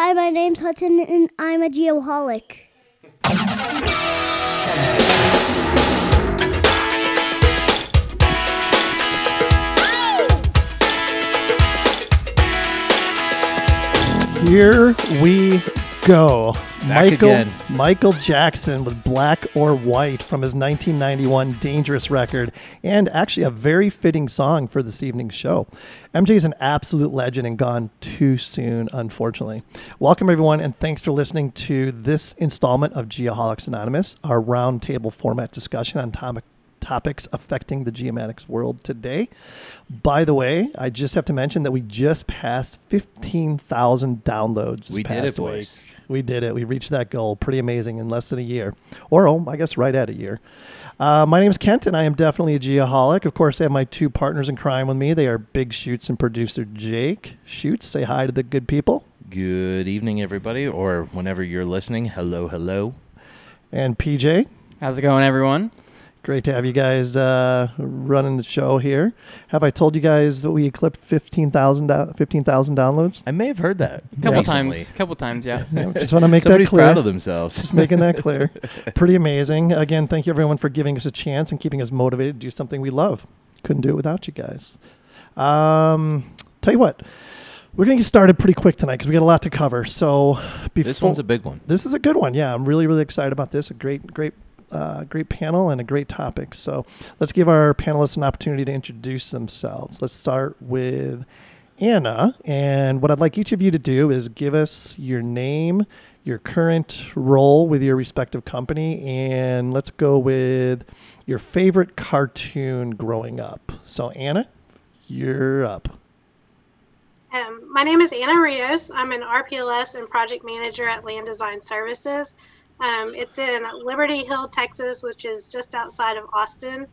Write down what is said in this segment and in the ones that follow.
Hi, my name's Hudson, and I'm a geoholic. Here we go. Back Michael again. Michael Jackson with Black or White from his 1991 Dangerous record, and actually a very fitting song for this evening's show. MJ is an absolute legend and gone too soon, unfortunately. Welcome everyone, and thanks for listening to this installment of Geoholics Anonymous, our roundtable format discussion on topic topics affecting the geomatics world today. By the way, I just have to mention that we just passed 15,000 downloads. This We did it, boys. week. We did it. We reached that goal. Pretty amazing in less than a year. Or, oh, I guess right at a year. Uh, my name is Kent, and I am definitely a geoholic. Of course, I have my two partners in crime with me. They are Big Shoots and producer Jake. Shoots, say hi to the good people. Good evening, everybody, or whenever you're listening. Hello, hello. And PJ. How's it going, everyone? Great to have you guys uh, running the show here. Have I told you guys that we eclipsed 15,000 do- 15,000 downloads? I may have heard that. A couple recently. times. A couple times, yeah. Yeah, just want to make that Somebody's clear. proud of themselves. Just making that clear. Pretty amazing. Again, thank you everyone for giving us a chance and keeping us motivated to do something we love. Couldn't do it without you guys. Um, tell you what, we're gonna get started pretty quick tonight because we got a lot to cover. So before this one's a big one. this is a good one. Yeah, I'm really really excited about this. A great great. Uh, great panel and a great topic. So let's give our panelists an opportunity to introduce themselves. Let's start with Anna. And what I'd like each of you to do is give us your name, your current role with your respective company, and let's go with your favorite cartoon growing up. So, Anna, you're up. Um, my name is Anna Rios. I'm an RPLS and project manager at Landesign Services. Um, it's in Liberty Hill, Texas, which is just outside of Austin.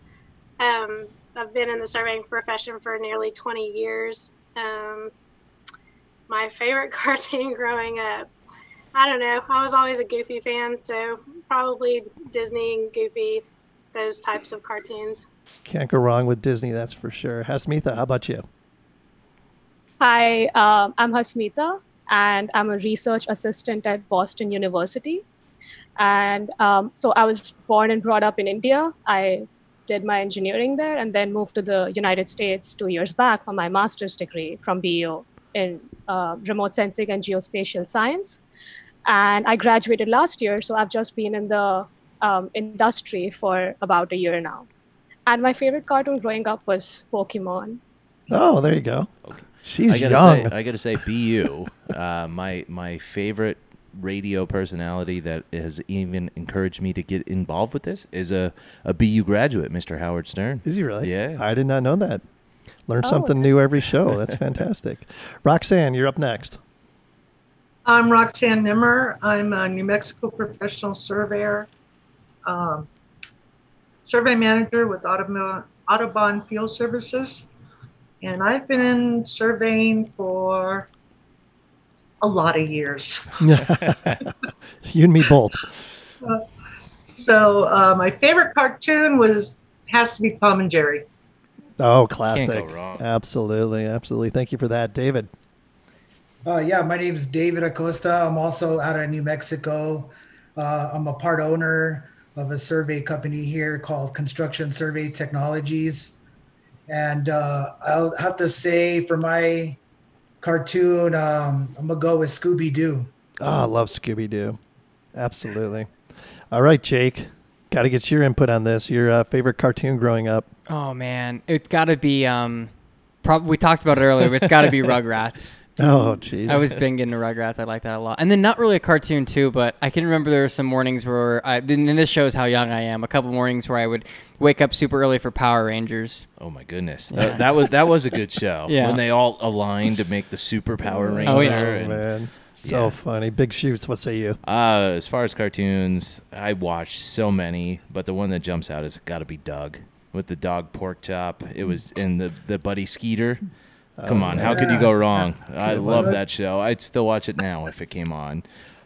Um, I've been in the surveying profession for nearly 20 years. Um, my favorite cartoon growing up, I don't know. I was always a Goofy fan, so probably Disney and Goofy, those types of cartoons. Can't go wrong with Disney, that's for sure. Hasmitha, how about you? Hi, um, I'm Hasmitha, and I'm a research assistant at Boston University. And um, so I was born and brought up in India. I did my engineering there and then moved to the United States two years back for my master's degree from BU in uh, remote sensing and geospatial science. And I graduated last year, so I've just been in the um, industry for about a year now. And my favorite cartoon growing up was Pokemon. Oh, there you go. She's I gotta young. say, I gotta say, BU, uh, my my favorite radio personality that has even encouraged me to get involved with this is a, a BU graduate, Mr. Howard Stern. Is he really? Yeah. I did not know that. Learn Oh. something new every show. That's fantastic. Roxanne, you're up next. I'm Roxanne Nimmer. I'm a New Mexico professional surveyor, um, survey manager with Automo- Audubon Field Services. And I've been in surveying for a lot of years. you and me both. So uh, my favorite cartoon was has to be Tom and Jerry. Oh, classic. go wrong. Absolutely, absolutely. Thank you for that, David. Uh, yeah, my name is David Acosta. I'm also out of New Mexico. Uh, I'm a part owner of a survey company here called Construction Survey Technologies. And uh, I'll have to say for my cartoon, um, I'm going to go with Scooby Doo. Oh, I love Scooby Doo. Absolutely. All right, Jake. Got to get your input on this. Your uh, favorite cartoon growing up? Oh man, it's got to be um, prob- we talked about it earlier, but it's got to be Rugrats. Oh, jeez. I was big into Rugrats. I like that a lot. And then not really a cartoon too, but I can remember there were some mornings where I, and this shows how young I am. A couple mornings where I would wake up super early for Power Rangers. Oh my goodness, that, that was that was a good show. Yeah. when they all aligned to make the Super Power Ranger. Oh, yeah. Oh, man. So Yeah. funny. Big shoots. What say you? Uh, as far as cartoons, I watched so many, but the one that jumps out has got to be Doug with the dog pork chop. It was in the the Buddy Skeeter. Come on, how could you go wrong? I love that show. I'd still watch it now if it came on.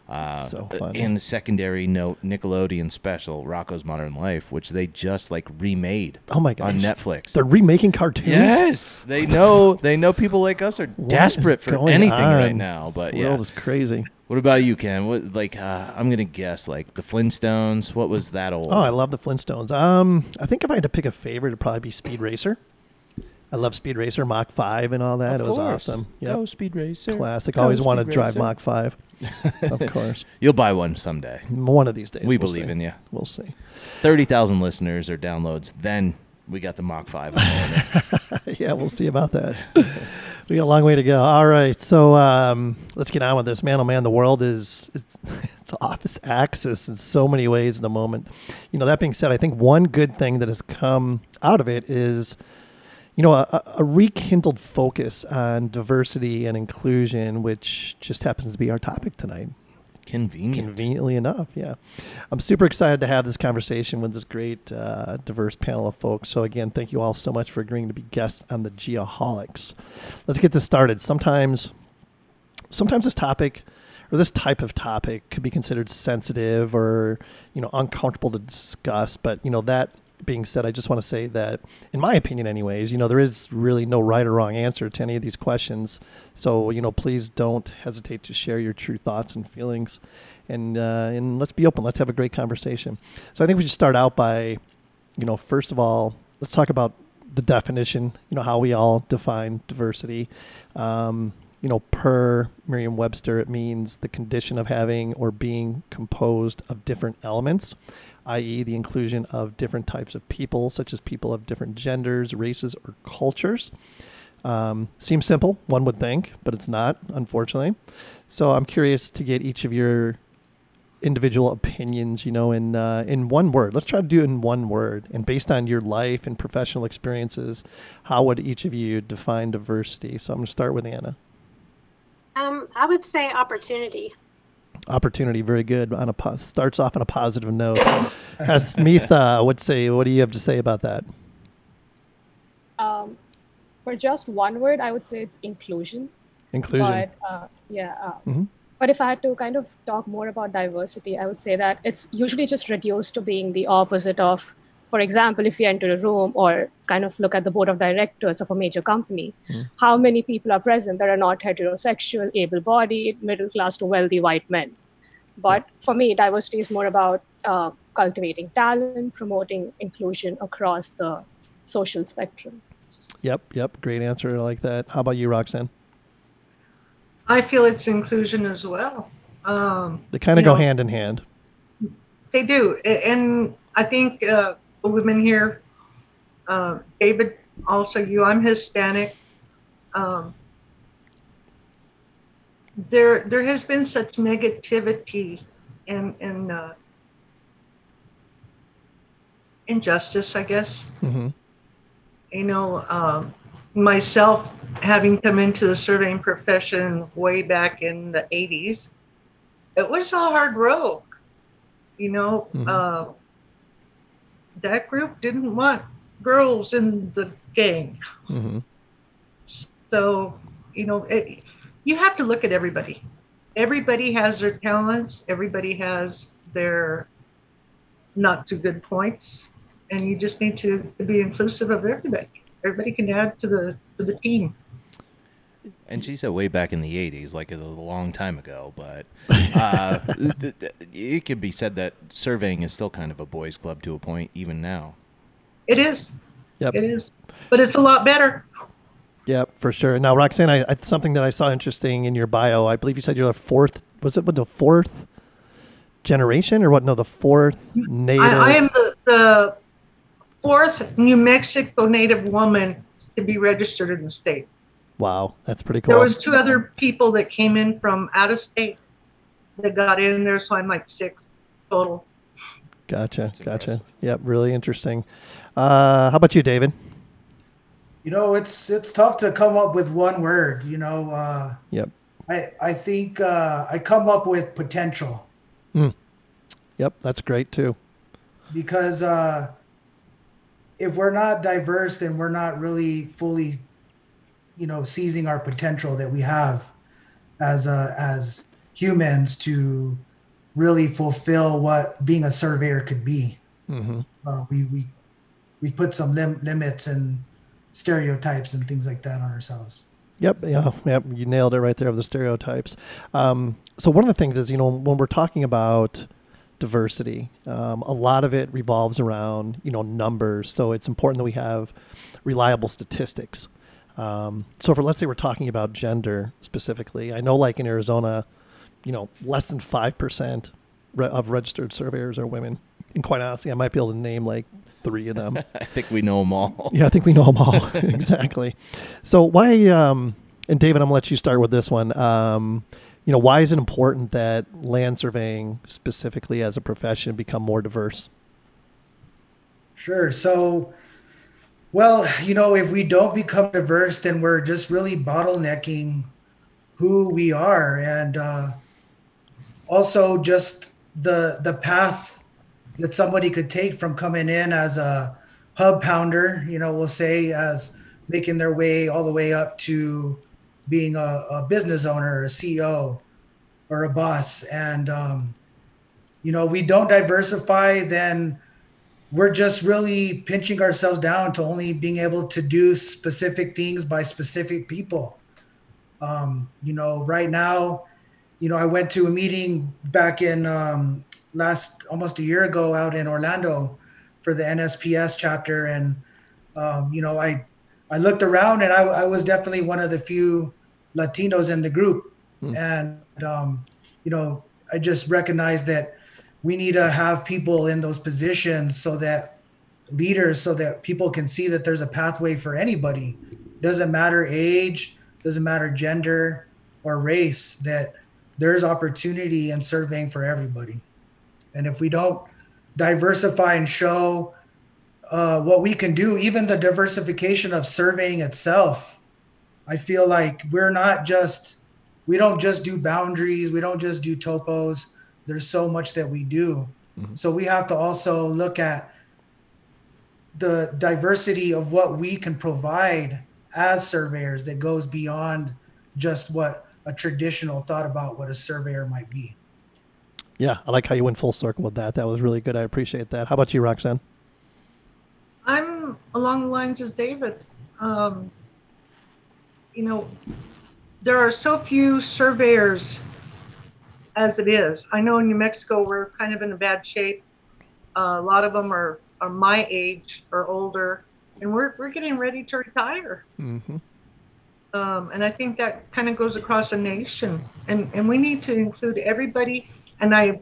Uh, So funny. And the secondary note, Nickelodeon special, Rocko's Modern Life, which they just like remade Oh my on. Netflix. They're remaking cartoons. Yes, they know. They know people like us are desperate for anything right now. But this yeah, world is crazy. what about you, Ken? What like uh, I'm gonna guess like the Flintstones. What was that old? Oh, I love the Flintstones. Um, I think if I had to pick a favorite, it'd probably be Speed Racer. I love Speed Racer, Mach Five, and all that. Of it was course. awesome. Go Speed Racer. Classic. Go Always wanted Speed to drive Racer. Mach Five. of course. You'll buy one someday. One of these days. We we'll believe see. in you. We'll see. Thirty thousand listeners or downloads, then we got the Mach Five. yeah, we'll see about that. we got a long way to go. All right, so um, let's get on with this. Man, oh man, the world is it's, it's off its axis in so many ways in the moment. You know, that being said, I think one good thing that has come out of it is, you know, a, a rekindled focus on diversity and inclusion, which just happens to be our topic tonight. Convenient. Conveniently enough, yeah. I'm super excited to have this conversation with this great, uh, diverse panel of folks. So, again, thank you all so much for agreeing to be guests on the Geoholics. Let's get this started. Sometimes, sometimes this topic or this type of topic could be considered sensitive or, you know, uncomfortable to discuss. But, you know, that being said, I just want to say that, in my opinion, anyways, you know, there is really no right or wrong answer to any of these questions. So, you know, please don't hesitate to share your true thoughts and feelings, and uh, and let's be open. Let's have a great conversation. So, I think we should start out by, you know, first of all, let's talk about the definition. You know, how we all define diversity. Um, you know, per Merriam-Webster, it means the condition of having or being composed of different elements i.e., the inclusion of different types of people, such as people of different genders, races, or cultures. Um, seems simple, one would think, but it's not, unfortunately. So I'm curious to get each of your individual opinions, you know, in uh, in one word. Let's try to do it in one word. And based on your life and professional experiences, how would each of you define diversity? So I'm going to start with Anna. Um, I would say opportunity. Opportunity, very good. On a po- starts off on a positive note. Hasmitha, what say? What do you have to say about that? Um, for just one word, I would say it's inclusion. Inclusion. But uh, yeah. Uh, Mhm. But if I had to kind of talk more about diversity, I would say that it's usually just reduced to being the opposite of, for example, if you enter a room or kind of look at the board of directors of a major company, how many people are present that are not heterosexual, able bodied, middle class to wealthy white men? But for me, diversity is more about uh, cultivating talent, promoting inclusion across the social spectrum. Yep, yep. Great answer. I like that. How about you, Roxanne? I feel it's inclusion as well. Um, They kind of go know, hand in hand. They do, and I think uh, the women here, uh, David, also you. I'm Hispanic. Um, there, there has been such negativity and and uh, injustice, I guess. hmm You know, um, myself having come into the surveying profession way back in the 80s, it was a hard road. You know, Mhm. That group didn't want girls in the gang. hmm So, you know, it, you have to look at everybody. Everybody has their talents, everybody has their not too good points, and you just need to, to be inclusive of everybody. Everybody can add to the to the team. And she said way back in the 80s, like it was a long time ago, but uh, th- th- it could be said that surveying is still kind of a boys' club to a point, even now. It is. Yep. It is. But it's a lot better. Yep, for sure. Now, Roxanne, I, I, something that I saw interesting in your bio. I believe you said you're the fourth. Was it what, the fourth generation or what? No, the fourth native. I, I am the, the fourth New Mexico native woman to be registered in the state. Wow, that's pretty cool. There was two other people that came in from out of state that got in there, so I'm like six total. Gotcha, gotcha. impressive. Yep, really interesting. Uh, how about you, David? You know, it's it's tough to come up with one word. You know, uh, Yep, I I think uh, I come up with potential Mm. yep, that's great too. because uh, if we're not diverse, then we're not really fully, you know, seizing our potential that we have as uh, as humans to really fulfill what being a surveyor could be. hmm Uh, we we we put some lim- limits and stereotypes and things like that on ourselves. Yep, yeah, yep. You nailed it right there of the stereotypes. Um, so one of the things is, you know, when we're talking about diversity, um, a lot of it revolves around, you know, numbers. So it's important that we have reliable statistics. Um, so for let's say we're talking about gender specifically, I know like in Arizona, you know, less than five percent re- of registered surveyors are women. And quite honestly, I might be able to name like three of them. I think we know them all. Yeah, I think we know them all exactly. So why? Um, and David, I'm gonna let you start with this one. Um, you know, why is it important that land surveying, specifically as a profession, become more diverse? Sure. So, well, you know, if we don't become diverse, then we're just really bottlenecking who we are, and uh, also just the the path that somebody could take from coming in as a hub pounder, you know, we'll say as making their way all the way up to being a, a business owner, a CEO, or a boss, and um, you know, if we don't diversify, then we're just really pinching ourselves down to only being able to do specific things by specific people. Um, you know, right now, you know, I went to a meeting back in um, last almost a year ago out in Orlando for the NSPS chapter, and um, you know, I I looked around and I, I was definitely one of the few Latinos in the group, Hmm. and um, you know, I just recognized that we need to have people in those positions so that leaders so that people can see that there's a pathway for anybody. Doesn't matter age doesn't matter gender or race that there's opportunity in surveying for everybody. And if we don't diversify and show uh, what we can do even the diversification of surveying itself i feel like we're not just we don't just do boundaries we don't just do topos there's so much that we do Mhm. so we have to also look at the diversity of what we can provide as surveyors that goes beyond just what a traditional thought about what a surveyor might be Yeah, I like how you went full circle with that. That was really good. I appreciate that. How about you, Roxanne? I'm along the lines as David. Um, you know, there are so few surveyors as it is. I know in New Mexico we're kind of in a bad shape. Uh, a lot of them are, are my age or older, and we're, we're getting ready to retire. Mm-hmm. Um, and I think that kind of goes across a nation, and, and we need to include everybody. And I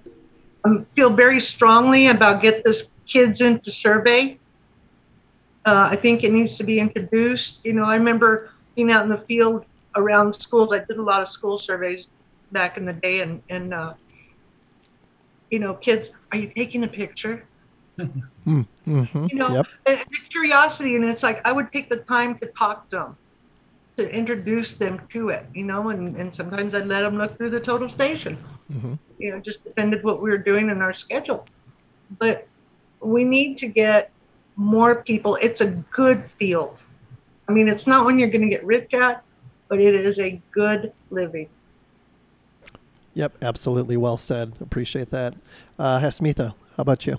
um, feel very strongly about get this kids into survey. Uh, I think it needs to be introduced. You know, I remember being out in the field around schools. I did a lot of school surveys back in the day, and and uh, you know, kids, are you taking a picture? Mm-hmm. You know, Yep. and the curiosity, and it's like I would take the time to talk to them, to introduce them to it. You know, and and sometimes I'd let them look through the total station. Mm-hmm. You know, just depended what we were doing in our schedule. But we need to get more people. It's a good field. I mean, it's not one you're going to get rich at, but it is a good living. Yep. Absolutely. Well said. Appreciate that. Uh, Hasmitha, how about you?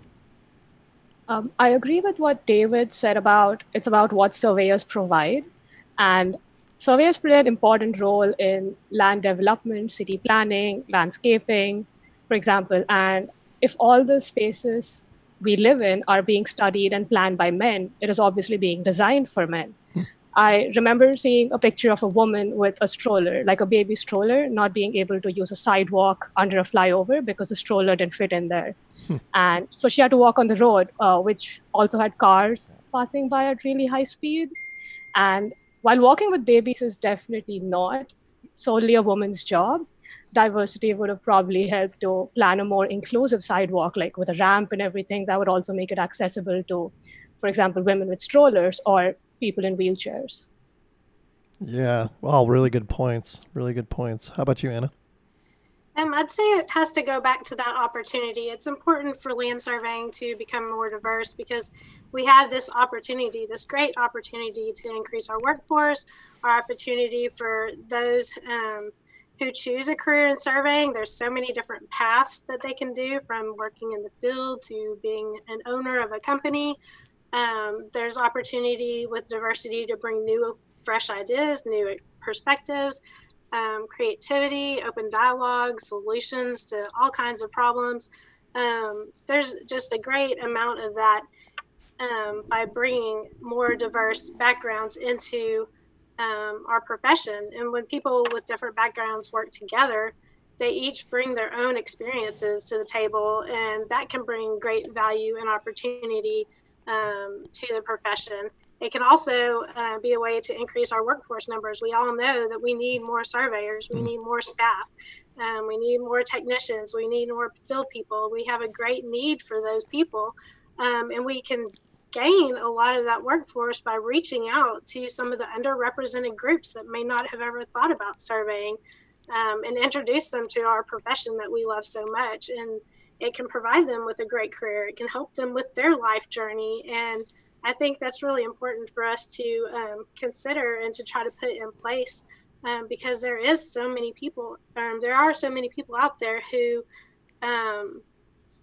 Um, I agree with what David said about it's about what surveyors provide. And surveyors play an important role in land development, city planning, landscaping, for example. And if all the spaces we live in are being studied and planned by men, it is obviously being designed for men. I remember seeing a picture of a woman with a stroller, like a baby stroller, not being able to use a sidewalk under a flyover because the stroller didn't fit in there. And so she had to walk on the road, uh, which also had cars passing by at really high speed. And while walking with babies is definitely not solely a woman's job, diversity would have probably helped to plan a more inclusive sidewalk, like with a ramp and everything that would also make it accessible to, for example, women with strollers or people in wheelchairs. Yeah. Well, really good points. Really good points. How about you, Anna? Um, I'd say it has to go back to that opportunity. It's important for land surveying to become more diverse because we have this opportunity, this great opportunity to increase our workforce, our opportunity for those um, who choose a career in surveying. There's so many different paths that they can do from working in the field to being an owner of a company. Um, there's opportunity with diversity to bring new, fresh ideas, new perspectives, um, creativity, open dialogue, solutions to all kinds of problems. Um, there's just a great amount of that um, by bringing more diverse backgrounds into um, our profession. And when people with different backgrounds work together, they each bring their own experiences to the table, and that can bring great value and opportunity um, to the profession. It can also uh, be a way to increase our workforce numbers. We all know that we need more surveyors, we need more staff, um, we need more technicians, we need more field people. We have a great need for those people, um, and we can gain a lot of that workforce by reaching out to some of the underrepresented groups that may not have ever thought about surveying um, and introduce them to our profession that we love so much. And it can provide them with a great career, it can help them with their life journey. And I think that's really important for us to um, consider and to try to put in place um, because there is so many people, um, there are so many people out there who um,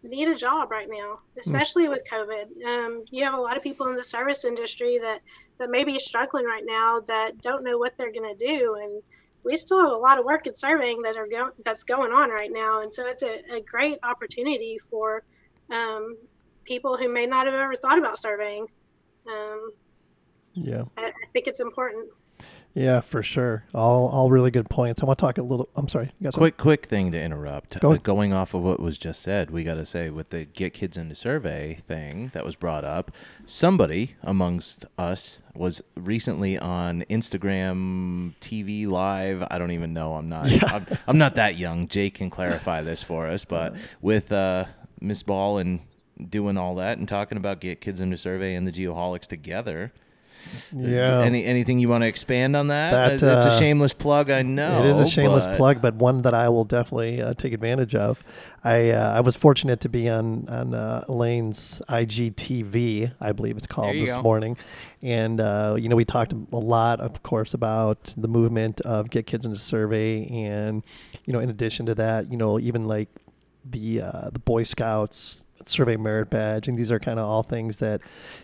need a job right now, especially with COVID. Um, you have a lot of people in the service industry that that may be struggling right now that don't know what they're going to do, and we still have a lot of work in surveying that are go- that's going on right now, and so it's a, a great opportunity for um, people who may not have ever thought about surveying. Um, Yeah. I, I think it's important. Yeah, for sure. All all really good points. I want to talk a little. I'm sorry. Got something? Quick, quick thing to interrupt. Go Uh, going off of what was just said, we got to say with the get kids into survey thing that was brought up, somebody amongst us was recently on Instagram TV live. I don't even know. I'm not. I'm, I'm not that young. Jake can clarify this for us, but with uh, Miss Ball and doing all that and talking about get kids into survey and the geoholics together. Yeah. Any anything you want to expand on that? That, Uh, it's a shameless plug, I know. it is a shameless but- plug, but one that I will definitely uh, take advantage of. I uh, I was fortunate to be on on uh, Elaine's IGTV, I believe it's called this go. morning, and uh, you know we talked a lot, of course, about the movement of get kids into survey, and you know in addition to that, you know even like the uh, the Boy Scouts survey merit badge, and these are kind of all things that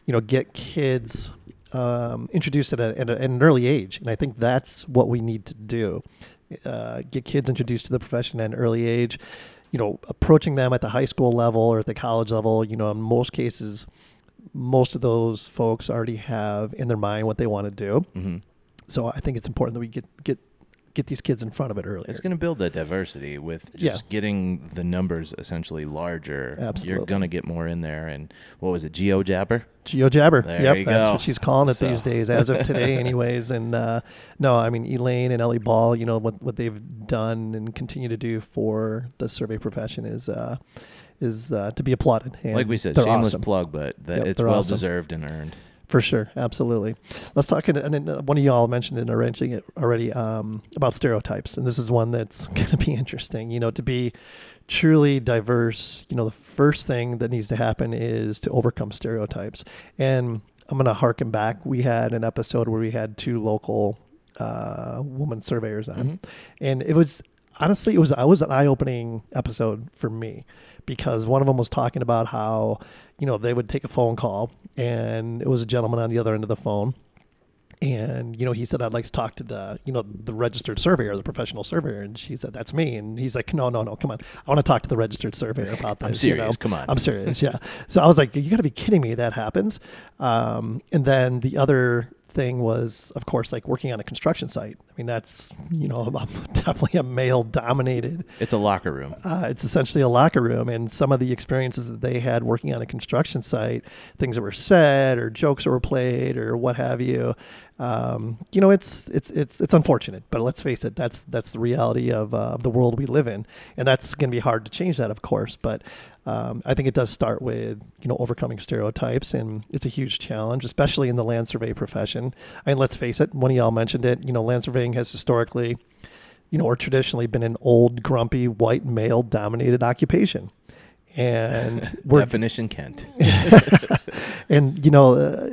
you know get kids um, introduced at, a, at, a, at an early age, and I think that's what we need to do. Uh, get kids introduced to the profession at an early age. You know, approaching them at the high school level or at the college level. You know, in most cases, most of those folks already have in their mind what they want to do. Mhm. So I think it's important that we get get get these kids in front of it earlier. It's going to build that diversity with Yeah. just getting the numbers essentially larger. Absolutely. You're going to get more in there. And what was it, Geo GeoJabber? GeoJabber. There yep, that's go. what she's calling it So- these days, as of today, anyways. And uh, no, I mean Elaine and Ellie Ball, you know what what they've done and continue to do for the survey profession is uh, is uh, to be applauded. Like we said, shameless awesome. plug, but that Yep, it's well awesome. deserved and earned. For sure, absolutely. Let's talk. And then uh, one of y'all mentioned it already, it already um, about stereotypes, and this is one that's going to be interesting. You know, to be truly diverse, you know, the first thing that needs to happen is to overcome stereotypes. And I'm going to harken back. We had an episode where we had two local uh, woman surveyors on, and it was honestly it was I was an eye opening episode for me because one of them was talking about how you know they would take a phone call and it was a gentleman on the other end of the phone. And you know he said i'd like to talk to the you know the registered surveyor the professional surveyor. And she said that's me. And he's like no no no come on. I want to talk to the registered surveyor about this I'm you know? serious, come on. i'm serious yeah. So i was like you gotta be kidding me that happens. Um, and then the other thing was of course like working on a construction site i mean that's you know definitely a male dominated It's a locker room. uh, it's essentially a locker room, and some of the experiences that they had working on a construction site, things that were said or jokes that were played or what have you. Um, you know, it's it's it's it's unfortunate, but let's face it, that's that's the reality of uh, the world we live in, and that's going to be hard to change that, of course. But um, I think it does start with you know overcoming stereotypes, and it's a huge challenge, especially in the land survey profession. I mean, let's face it, one of y'all mentioned it. You know, land surveying has historically you know, or traditionally been an old, grumpy, white, male dominated occupation. And we're, Definition Kent. and you know, uh,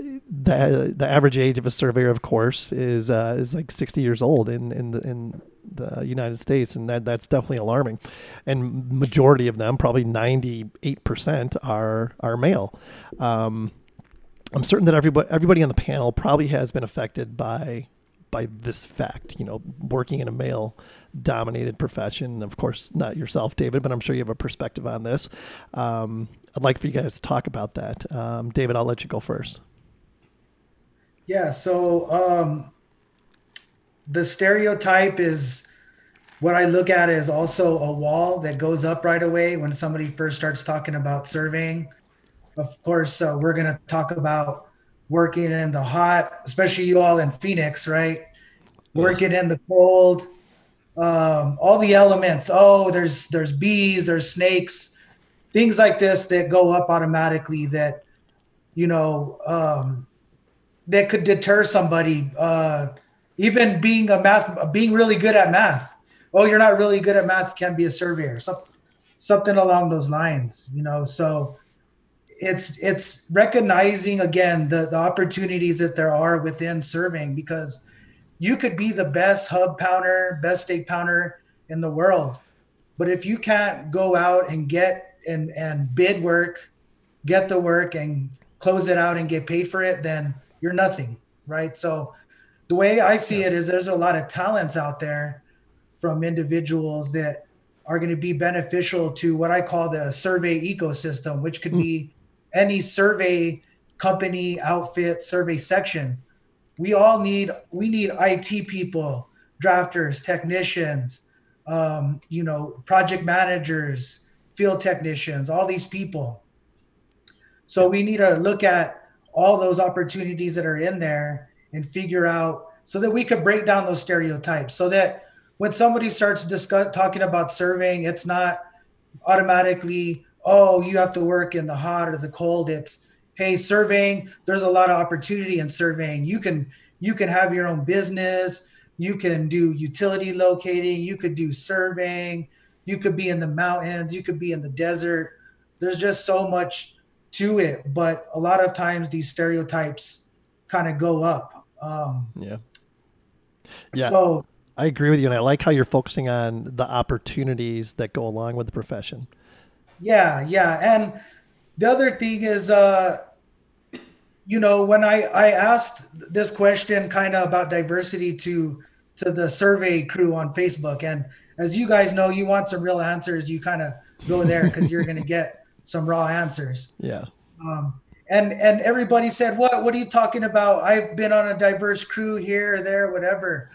the the average age of a surveyor, of course, is uh, is like sixty years old in in the, in the United States, and that that's definitely alarming. And majority of them, probably ninety eight percent, are are male. Um, I'm certain that everybody everybody on the panel probably has been affected by by this fact. You know, working in a male dominated profession. Of course, not yourself, David, but I'm sure you have a perspective on this. Um, I'd like for you guys to talk about that. Um, David, I'll let you go first. Yeah, so um, the stereotype is what I look at is also a wall that goes up right away when somebody first starts talking about surveying. Of course, uh, we're going to talk about working in the hot, especially you all in Phoenix, right? Working in the cold, um, all the elements. Oh, there's there's bees, there's snakes, things like this that go up automatically. That you know um, that could deter somebody. Uh, even being a math, being really good at math. Oh, you're not really good at math. Can't be a surveyor. Some, something along those lines. You know, so it's it's recognizing again the the opportunities that there are within serving because you could be the best hub pounder, best stake pounder in the world, but if you can't go out and get and and bid work, get the work and close it out and get paid for it, then you're nothing, right? So the way I see it is there's a lot of talents out there from individuals that are going to be beneficial to what I call the survey ecosystem, which could be any survey company, outfit, survey section. We all need we need IT people, drafters, technicians, um, you know, project managers, field technicians, all these people. So we need to look at all those opportunities that are in there and figure out so that we could break down those stereotypes so that when somebody starts discuss, talking about surveying, it's not automatically, oh, you have to work in the hot or the cold. It's, hey, surveying, there's a lot of opportunity in surveying. You can you can have your own business, you can do utility locating, you could do surveying, you could be in the mountains, you could be in the desert. There's just so much to it, but a lot of times these stereotypes kind of go up. Um, Yeah. Yeah. So I agree with you, and I like how you're focusing on the opportunities that go along with the profession. Yeah, yeah. And the other thing is, uh, you know, when I, I asked this question kind of about diversity to to the survey crew on Facebook, and as you guys know, you want some real answers, you kind of go there because you're going to get some raw answers. Yeah. Um, and and everybody said, "What? What are you talking about? I've been on a diverse crew here, there, whatever."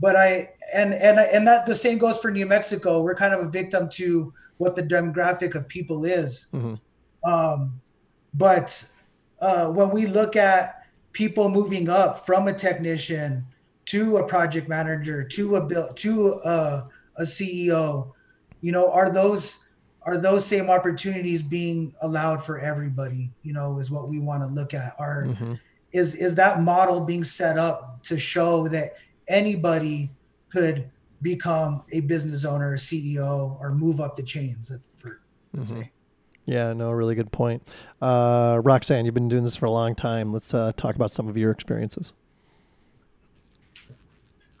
But I and and and that the same goes for New Mexico. We're kind of a victim to what the demographic of people is. Mhm. Um, but uh, when we look at people moving up from a technician to a project manager to a bill to a, a CEO, you know, are those are those same opportunities being allowed for everybody? You know, is what we want to look at. Are Mhm. is is that model being set up to show that anybody could become a business owner, a CEO, or move up the chains? For let's Mhm. say. Yeah, no, really good point. Uh, Roxanne, you've been doing this for a long time. Let's uh, talk about some of your experiences.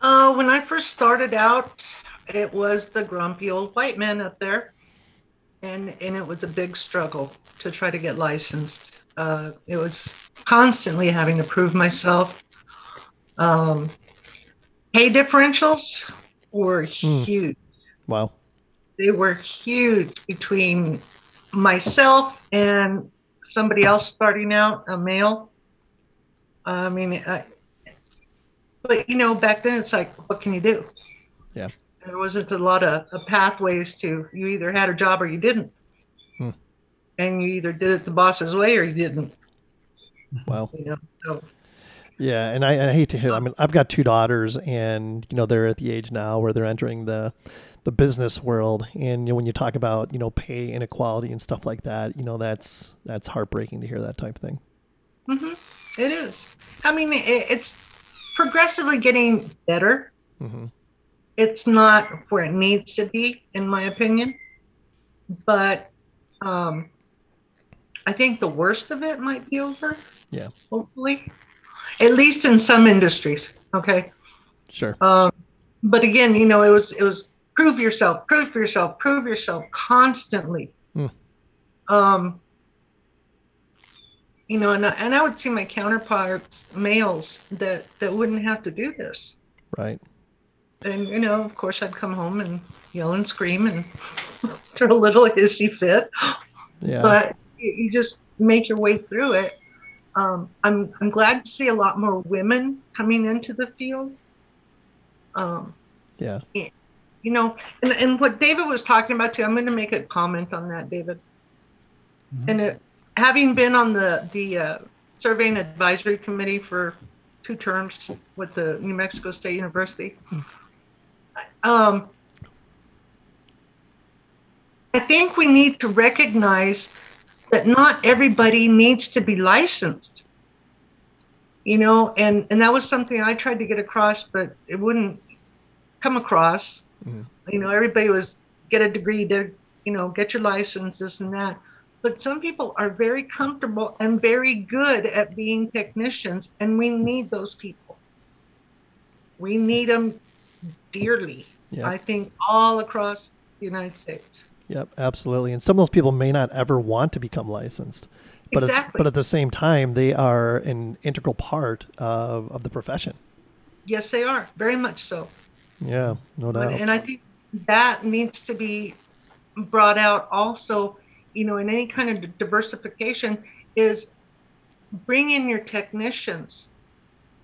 Uh, when I first started out, it was the grumpy old white man up there, and and it was a big struggle to try to get licensed. Uh, it was constantly having to prove myself. Um, pay differentials were Hmm. huge. Wow. They were huge between myself and somebody else starting out, a male. I mean, I, but you know, back then it's like, what can you do? There wasn't a lot of, of pathways to, you either had a job or you didn't. Hmm. And you either did it the boss's way or you didn't, Wow. you know, so. Yeah, and I, I hate to hear. I mean, I've got two daughters, and you know they're at the age now where they're entering the the business world, and you know, when you talk about you know pay inequality and stuff like that, you know that's that's heartbreaking to hear that type of thing. hmm It is. I mean, it, it's progressively getting better. hmm it's not where it needs to be, in my opinion. But um, I think the worst of it might be over. Yeah. Hopefully, at least in some industries. Okay. Sure. Um, but again, you know, it was it was prove yourself, prove yourself, prove yourself constantly. Hmm. Um, you know, and I, and I would see my counterparts, males, that that wouldn't have to do this. Right. And you know, of course, I'd come home and yell and scream and throw a little hissy fit. Yeah. But you, you just make your way through it. Um, I'm I'm glad to see a lot more women coming into the field. Um, yeah. you know, and, and what David was talking about too, I'm going to make a comment on that, David. And it, having been on the the uh, surveying advisory committee for two terms with the New Mexico State University, um, I think we need to recognize that not everybody needs to be licensed. You know, and and that was something I tried to get across, but it wouldn't come across. You know, everybody was get a degree, to, you know, get your license, this and that. But some people are very comfortable and very good at being technicians, and we need those people. We need them dearly. Yeah. I think all across the United States. Yep, absolutely. And some of those people may not ever want to become licensed, but at, Exactly. but at the same time, they are an integral part of, of the profession. Yes, they are very much so. Yeah, no doubt. And I think that needs to be brought out also, you know, in any kind of diversification is bring in your technicians,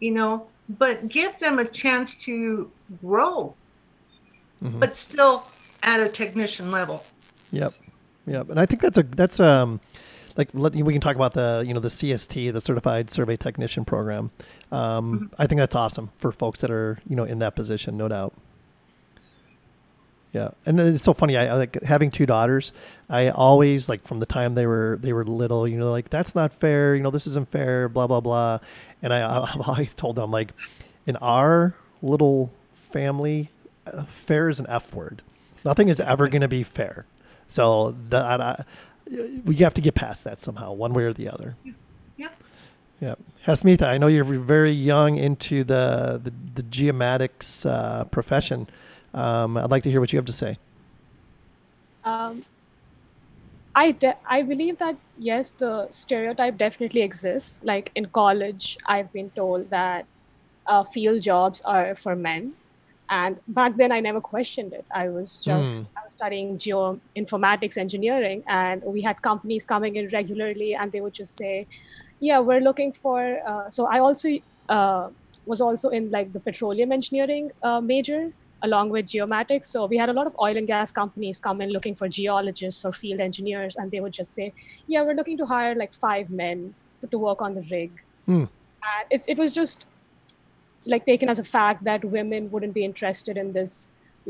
you know, but give them a chance to grow, Mhm. but still at a technician level. Yep, yep. And I think that's a that's um like let, we can talk about the you know the CST, the Certified Survey Technician Program. Um, I think that's awesome for folks that are you know in that position, no doubt. Yeah, and it's so funny. I, I like having two daughters. I always like from the time they were they were little, you know, like that's not fair. You know, this isn't fair. Blah blah blah. And I I've always told them like, in our little family, uh, fair is an F word. Nothing is ever going to be fair. So that I, we have to get past that somehow, one way or the other. Yeah. Yeah, Hasmitha, I know you're very young into the the, the geomatics uh, profession. Um, I'd like to hear what you have to say. Um, I de- I believe that yes, the stereotype definitely exists. Like in college, I've been told that uh, field jobs are for men, and back then I never questioned it. I was just I was studying geoinformatics engineering, and we had companies coming in regularly, and they would just say, "Yeah, we're looking for." Uh, so I also uh, was also in like the petroleum engineering uh, major along with geomatics. So we had a lot of oil and gas companies come in looking for geologists or field engineers, and they would just say, "Yeah, we're looking to hire like five men to, to work on the rig." Hmm. And it it was just like taken as a fact that women wouldn't be interested in this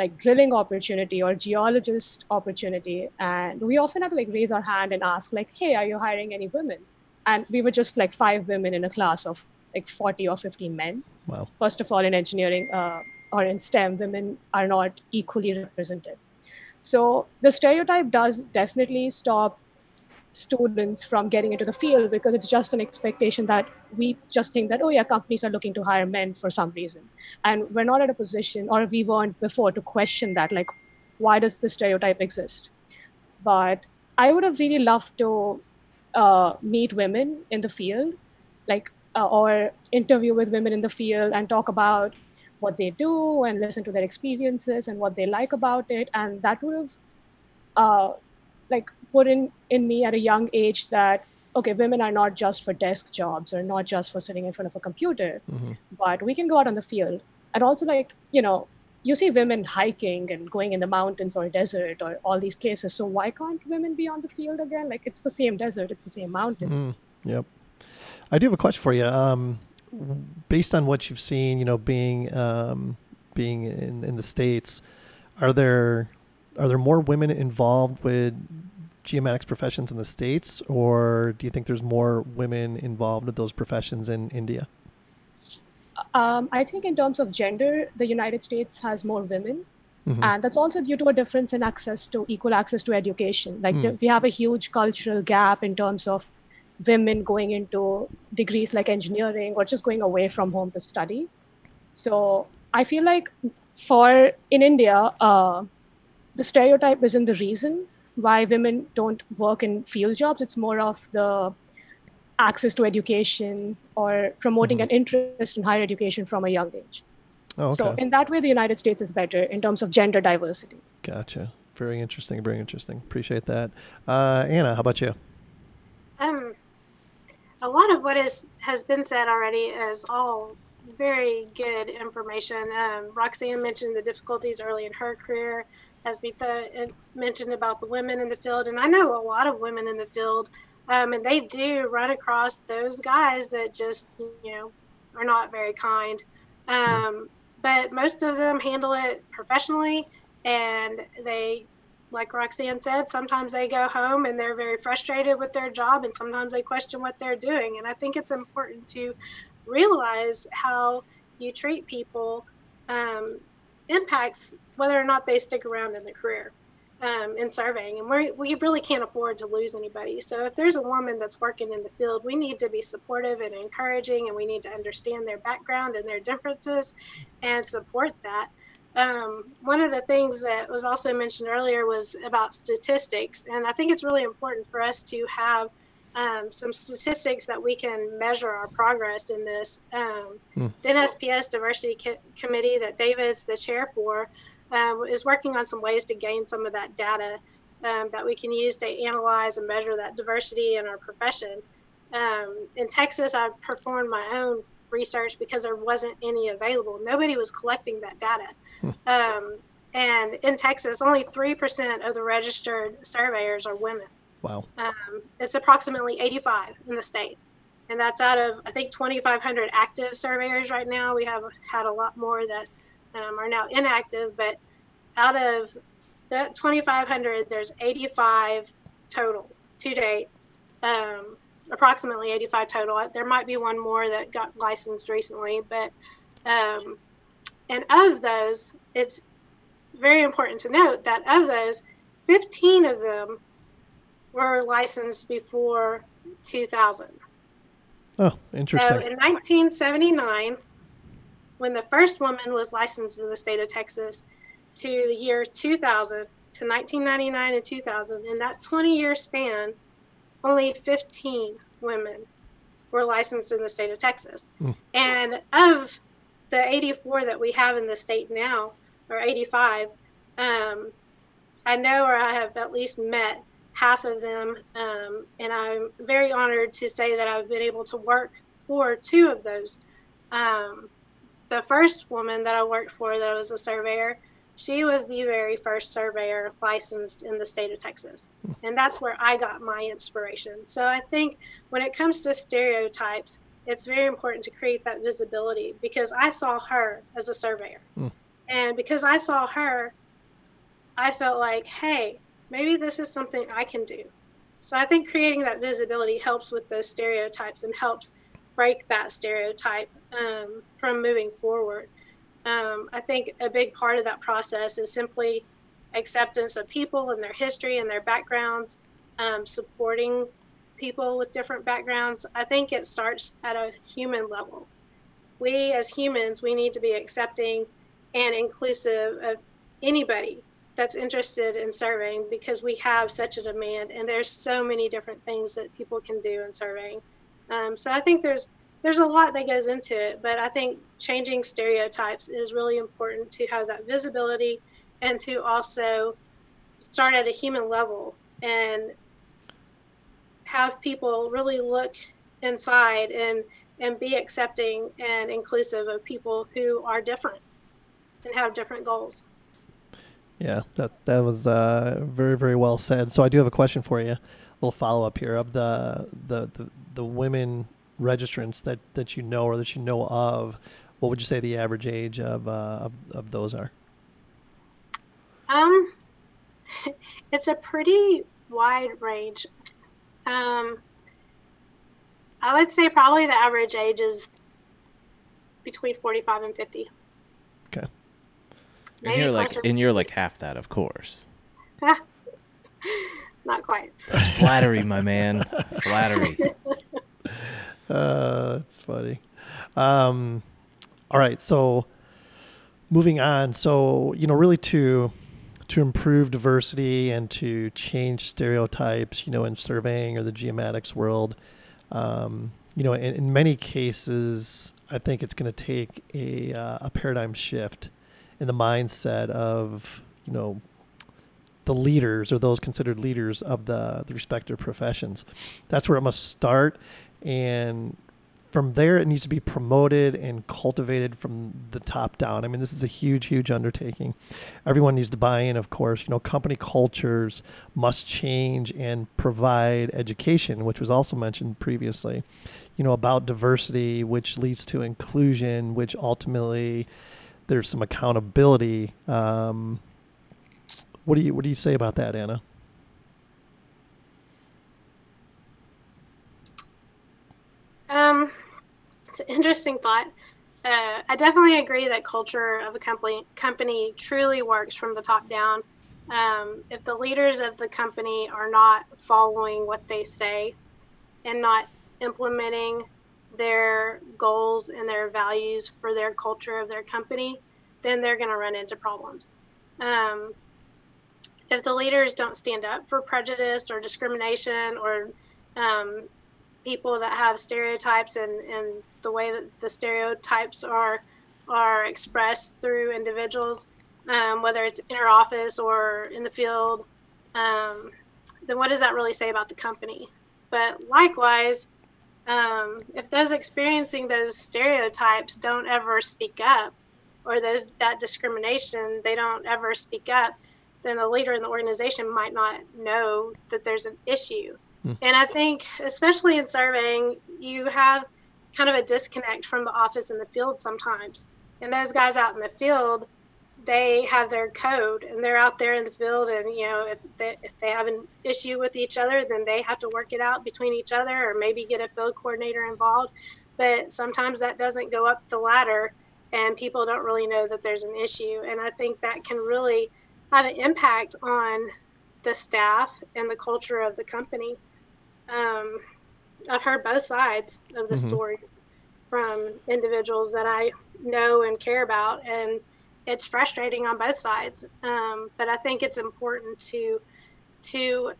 like drilling opportunity or geologist opportunity and we often have to like raise our hand and ask like hey are you hiring any women and we were just like five women in a class of like 40 or 15 men Wow. first of all in engineering uh, or in stem women are not equally represented. So the stereotype does definitely stop students from getting into the field because it's just an expectation that we just think that oh yeah companies are looking to hire men for some reason. And we're not at a position or we weren't before to question that like why does the stereotype exist? But i would have really loved to uh, meet women in the field like uh, or interview with women in the field and talk about what they do and listen to their experiences and what they like about it. And that would have uh, like put in in me at a young age that okay women are not just for desk jobs or not just for sitting in front of a computer Mhm. but we can go out on the field. And also like you know you see women hiking and going in the mountains or desert or all these places. So why can't women be on the field again? Like it's the same desert. It's the same mountain. Mm, yep. I do have a question for you. Um, based on what you've seen, you know, being um, being in, in the states, are there are there more women involved with geomatics professions in the states, or do you think there's more women involved with those professions in India? um, i think in terms of gender the united states has more women Mhm. and that's also due to a difference in access to equal access to education like the- we have a huge cultural gap in terms of women going into degrees like engineering or just going away from home to study so i feel like for in India, uh, the stereotype isn't the reason why women don't work in field jobs. It's more of the access to education or promoting an interest in higher education from a young age. Oh, okay. So in that way, the United States is better in terms of gender diversity. Gotcha. Very interesting. Very interesting. Appreciate that. Uh, Anna, how about you? Um, a lot of what is has been said already is all very good information. Um, Roxanne mentioned the difficulties early in her career, as Mita mentioned about the women in the field, and I know a lot of women in the field, um, and they do run across those guys that just you know are not very kind. Um, but most of them handle it professionally, and they like Roxanne said, sometimes they go home and they're very frustrated with their job, and sometimes they question what they're doing. And I think it's important to realize how you treat people um, impacts whether or not they stick around in the career um, in surveying. And we we really can't afford to lose anybody. So if there's a woman that's working in the field, we need to be supportive and encouraging, and we need to understand their background and their differences and support that. Um, one of the things that was also mentioned earlier was about statistics, and I think it's really important for us to have um, some statistics that we can measure our progress in this. Um, Hmm. The NSPS Diversity Co- Committee that David's the chair for um, is working on some ways to gain some of that data um, that we can use to analyze and measure that diversity in our profession. Um, in Texas, I performed my own research because there wasn't any available. Nobody was collecting that data. Um, and in Texas, only 3% of the registered surveyors are women. Wow. Um, it's approximately 85 in the state. And that's out of, I think, 2,500 active surveyors right now. We have had a lot more that um, are now inactive, but out of that 2,500, there's 85 total to date. Um, approximately 85 total. There might be one more that got licensed recently, but um, and of those, it's very important to note that of those, 15 of them were licensed before 2000. Oh, interesting. So in 1979, when the first woman was licensed in the state of Texas, to the year 2000 to 1999 and 2000, in that 20 year span, only 15 women were licensed in the state of Texas. Hmm. And of the 84 that we have in the state now, or 85, um, I know or I have at least met half of them. Um, and I'm very honored to say that I've been able to work for two of those. Um, the first woman that I worked for, that was a surveyor, she was the very first surveyor licensed in the state of Texas. And that's where I got my inspiration. So I think when it comes to stereotypes, it's very important to create that visibility because I saw her as a surveyor. And because I saw her, I felt like, hey, maybe this is something I can do. So I think creating that visibility helps with those stereotypes and helps break that stereotype um, from moving forward. Um, I think a big part of that process is simply acceptance of people and their history and their backgrounds, um, supporting people with different backgrounds. I think it starts at a human level. We as humans, we need to be accepting and inclusive of anybody that's interested in surveying because we have such a demand and there's so many different things that people can do in surveying. Um, so I think there's there's a lot that goes into it, but I think changing stereotypes is really important to have that visibility and to also start at a human level and have people really look inside and and be accepting and inclusive of people who are different and have different goals. Yeah, that that was uh, very very well said. So I do have a question for you, a little follow up here of the the the, the women registrants that, that you know or that you know of. What would you say the average age of uh, of, of those are? Um, it's a pretty wide range. Um, I would say probably the average age is between 45 and 50. Okay. And you're like, closer. and you're like half that, of course. Not quite. That's flattery, my man. Flattery. Uh, that's funny. Um, all right, so moving on. So you know, really to to improve diversity and to change stereotypes, you know, in surveying or the geomatics world, um, you know, in, in many cases, I think it's going to take a uh, a paradigm shift in the mindset of you know the leaders or those considered leaders of the, the respective professions. That's where it must start. And from there, it needs to be promoted and cultivated from the top down. I mean, this is a huge, huge undertaking. Everyone needs to buy in, of course. You know, company cultures must change and provide education, which was also mentioned previously, you know, about diversity, which leads to inclusion, which ultimately there's some accountability. Um, what do you what do you say about that, Anna? Um, it's an interesting thought. Uh, I definitely agree that culture of a company company truly works from the top down. Um, if the leaders of the company are not following what they say and not implementing their goals and their values for their culture of their company, then they're going to run into problems. Um, if the leaders don't stand up for prejudice or discrimination or um, people that have stereotypes and, and the way that the stereotypes are are expressed through individuals, um, whether it's in our office or in the field, um, then what does that really say about the company? But likewise, um, if those experiencing those stereotypes don't ever speak up, or those that discrimination, they don't ever speak up, then the leader in the organization might not know that there's an issue. Mm. And I think, especially in surveying, you have kind of a disconnect from the office in the field sometimes. And those guys out in the field, they have their code and they're out there in the field and you know if they if they have an issue with each other then they have to work it out between each other or maybe get a field coordinator involved but sometimes that doesn't go up the ladder and people don't really know that there's an issue and i think that can really have an impact on the staff and the culture of the company. Um, I've heard both sides of the mm-hmm. story from individuals that I know and care about, and it's frustrating on both sides. Um, but I think it's important to to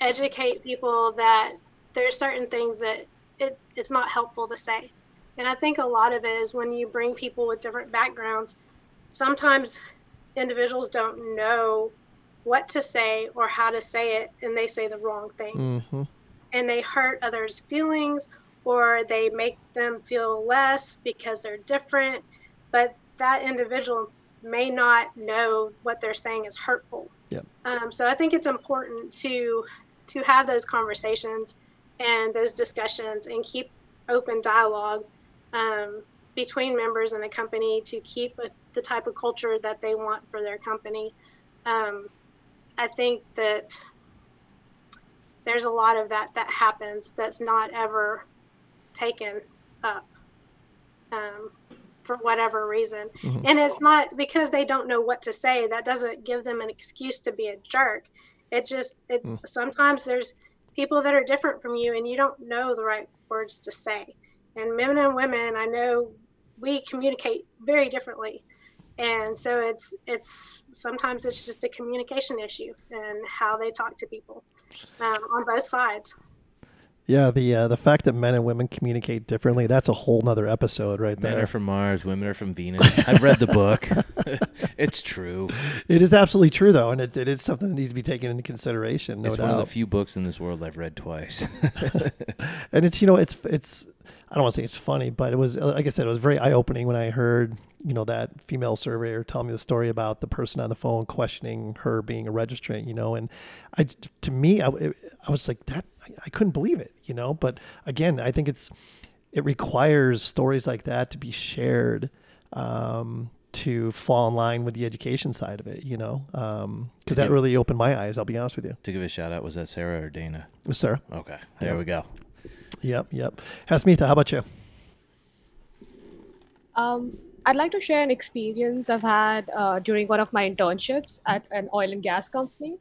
educate people that there's certain things that it, it's not helpful to say. And I think a lot of it is when you bring people with different backgrounds, sometimes individuals don't know what to say or how to say it and they say the wrong things mm-hmm. And they hurt others feelings or they make them feel less because they're different but that individual may not know what they're saying is hurtful yep. Um, so i think it's important to to have those conversations and those discussions and keep open dialogue um, between members in a company to keep a, the type of culture that they want for their company. Um, I think that there's a lot of that that happens that's not ever taken up um, for whatever reason. Mm-hmm. And it's not because they don't know what to say. That doesn't give them an excuse to be a jerk. It just it mm. sometimes there's people that are different from you and you don't know the right words to say. And men and women, I know we communicate very differently and so it's it's sometimes it's just a communication issue and how they talk to people um, on both sides. Yeah the uh, the fact that men and women communicate differently that's a whole nother episode right men there. men are from mars women are from venus. I've read the book. It's true. It is absolutely true though and it, it is something that needs to be taken into consideration no it's doubt. one of the few books in this world i've read twice. And it's you know it's it's I don't want to say it's funny, but it was like I said, it was very eye opening when I heard you know that female surveyor telling me the story about the person on the phone questioning her being a registrant. You know, and I to me I, I was like that I, I couldn't believe it. You know, but again, I think it's it requires stories like that to be shared. Um, to fall in line with the education side of it, you know, because um, that really opened my eyes. I'll be honest with you. To give a shout out, was that Sarah or Dana? It was Sarah. Okay, there yeah. we go. Yep, yep. Hasmitha, how about you? Um, I'd like to share an experience I've had uh, during one of my internships at an oil and gas company.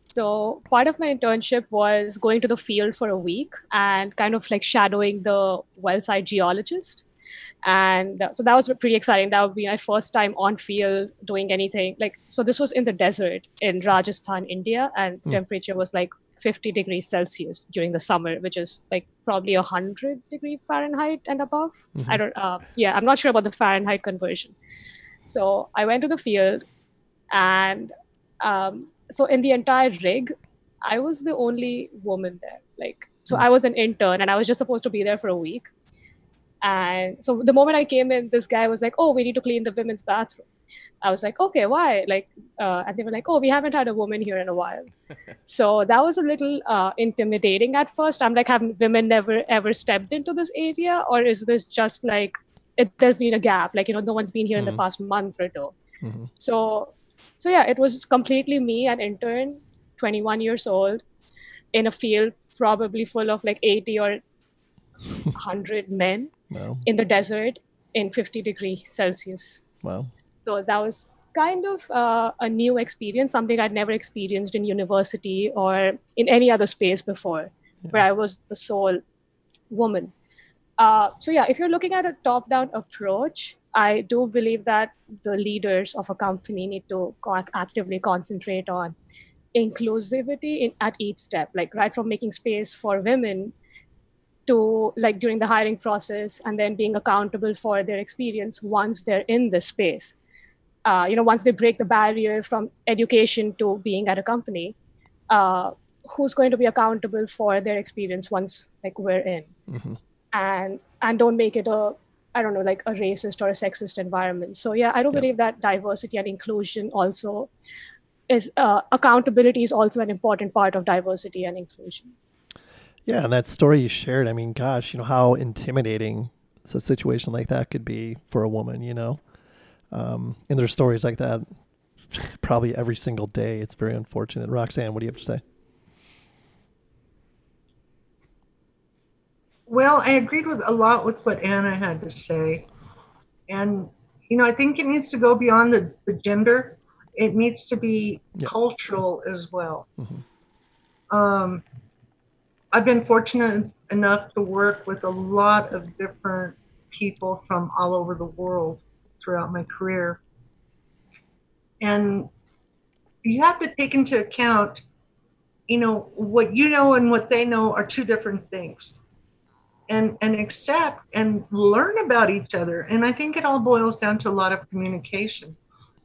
So, part of my internship was going to the field for a week and kind of like shadowing the well site geologist. and so that was pretty exciting that would be my first time on field doing anything like so this was in the desert in rajasthan india and Mm. temperature was like 50 degrees celsius during the summer which is like probably 100 degree fahrenheit and above. Mhm. i don't uh, yeah i'm not sure about the fahrenheit conversion. So i went to the field and um, so in the entire rig i was the only woman there like so i was an intern and i was just supposed to be there for a week and so the moment I came in, this guy was like, "Oh, we need to clean the women's bathroom." I was like, "Okay, why?" Like, uh, and they were like, "Oh, we haven't had a woman here in a while." so that was a little uh, intimidating at first. I'm like, have women never ever stepped into this area, or is this just like it, there's been a gap? Like, you know, no one's been here in the Mhm. past month or 2 Mhm. So, so yeah, it was completely me, an intern, 21 years old, in a field probably full of like 80 or 100 men Wow. in the desert in 50 degrees Celsius. Wow. So that was kind of uh, a new experience, something I'd never experienced in university or in any other space before, where I was the sole woman. Uh, so yeah, if you're looking at a top-down approach, I do believe that the leaders of a company need to co- actively concentrate on inclusivity in, at each step, like right from making space for women to like during the hiring process and then being accountable for their experience once they're in the space uh, you know once they break the barrier from education to being at a company uh, who's going to be accountable for their experience once like we're in Mhm. and and don't make it a i don't know like a racist or a sexist environment so yeah i do Yeah. believe that diversity and inclusion also is uh, accountability is also an important part of diversity and inclusion Yeah, and that story you shared, I mean, gosh, you know, how intimidating a situation like that could be for a woman, you know? Um, and there's stories like that probably every single day. It's very unfortunate. Roxanne, what do you have to say? Well, I agreed with a lot with what Anna had to say. And, you know, I think it needs to go beyond the, the gender. It needs to be Yeah. cultural as well. Mhm. Um, I've been fortunate enough to work with a lot of different people from all over the world throughout my career. And you have to take into account, you know, what you know and what they know are two different things. And and accept and learn about each other. And i think it all boils down to a lot of communication.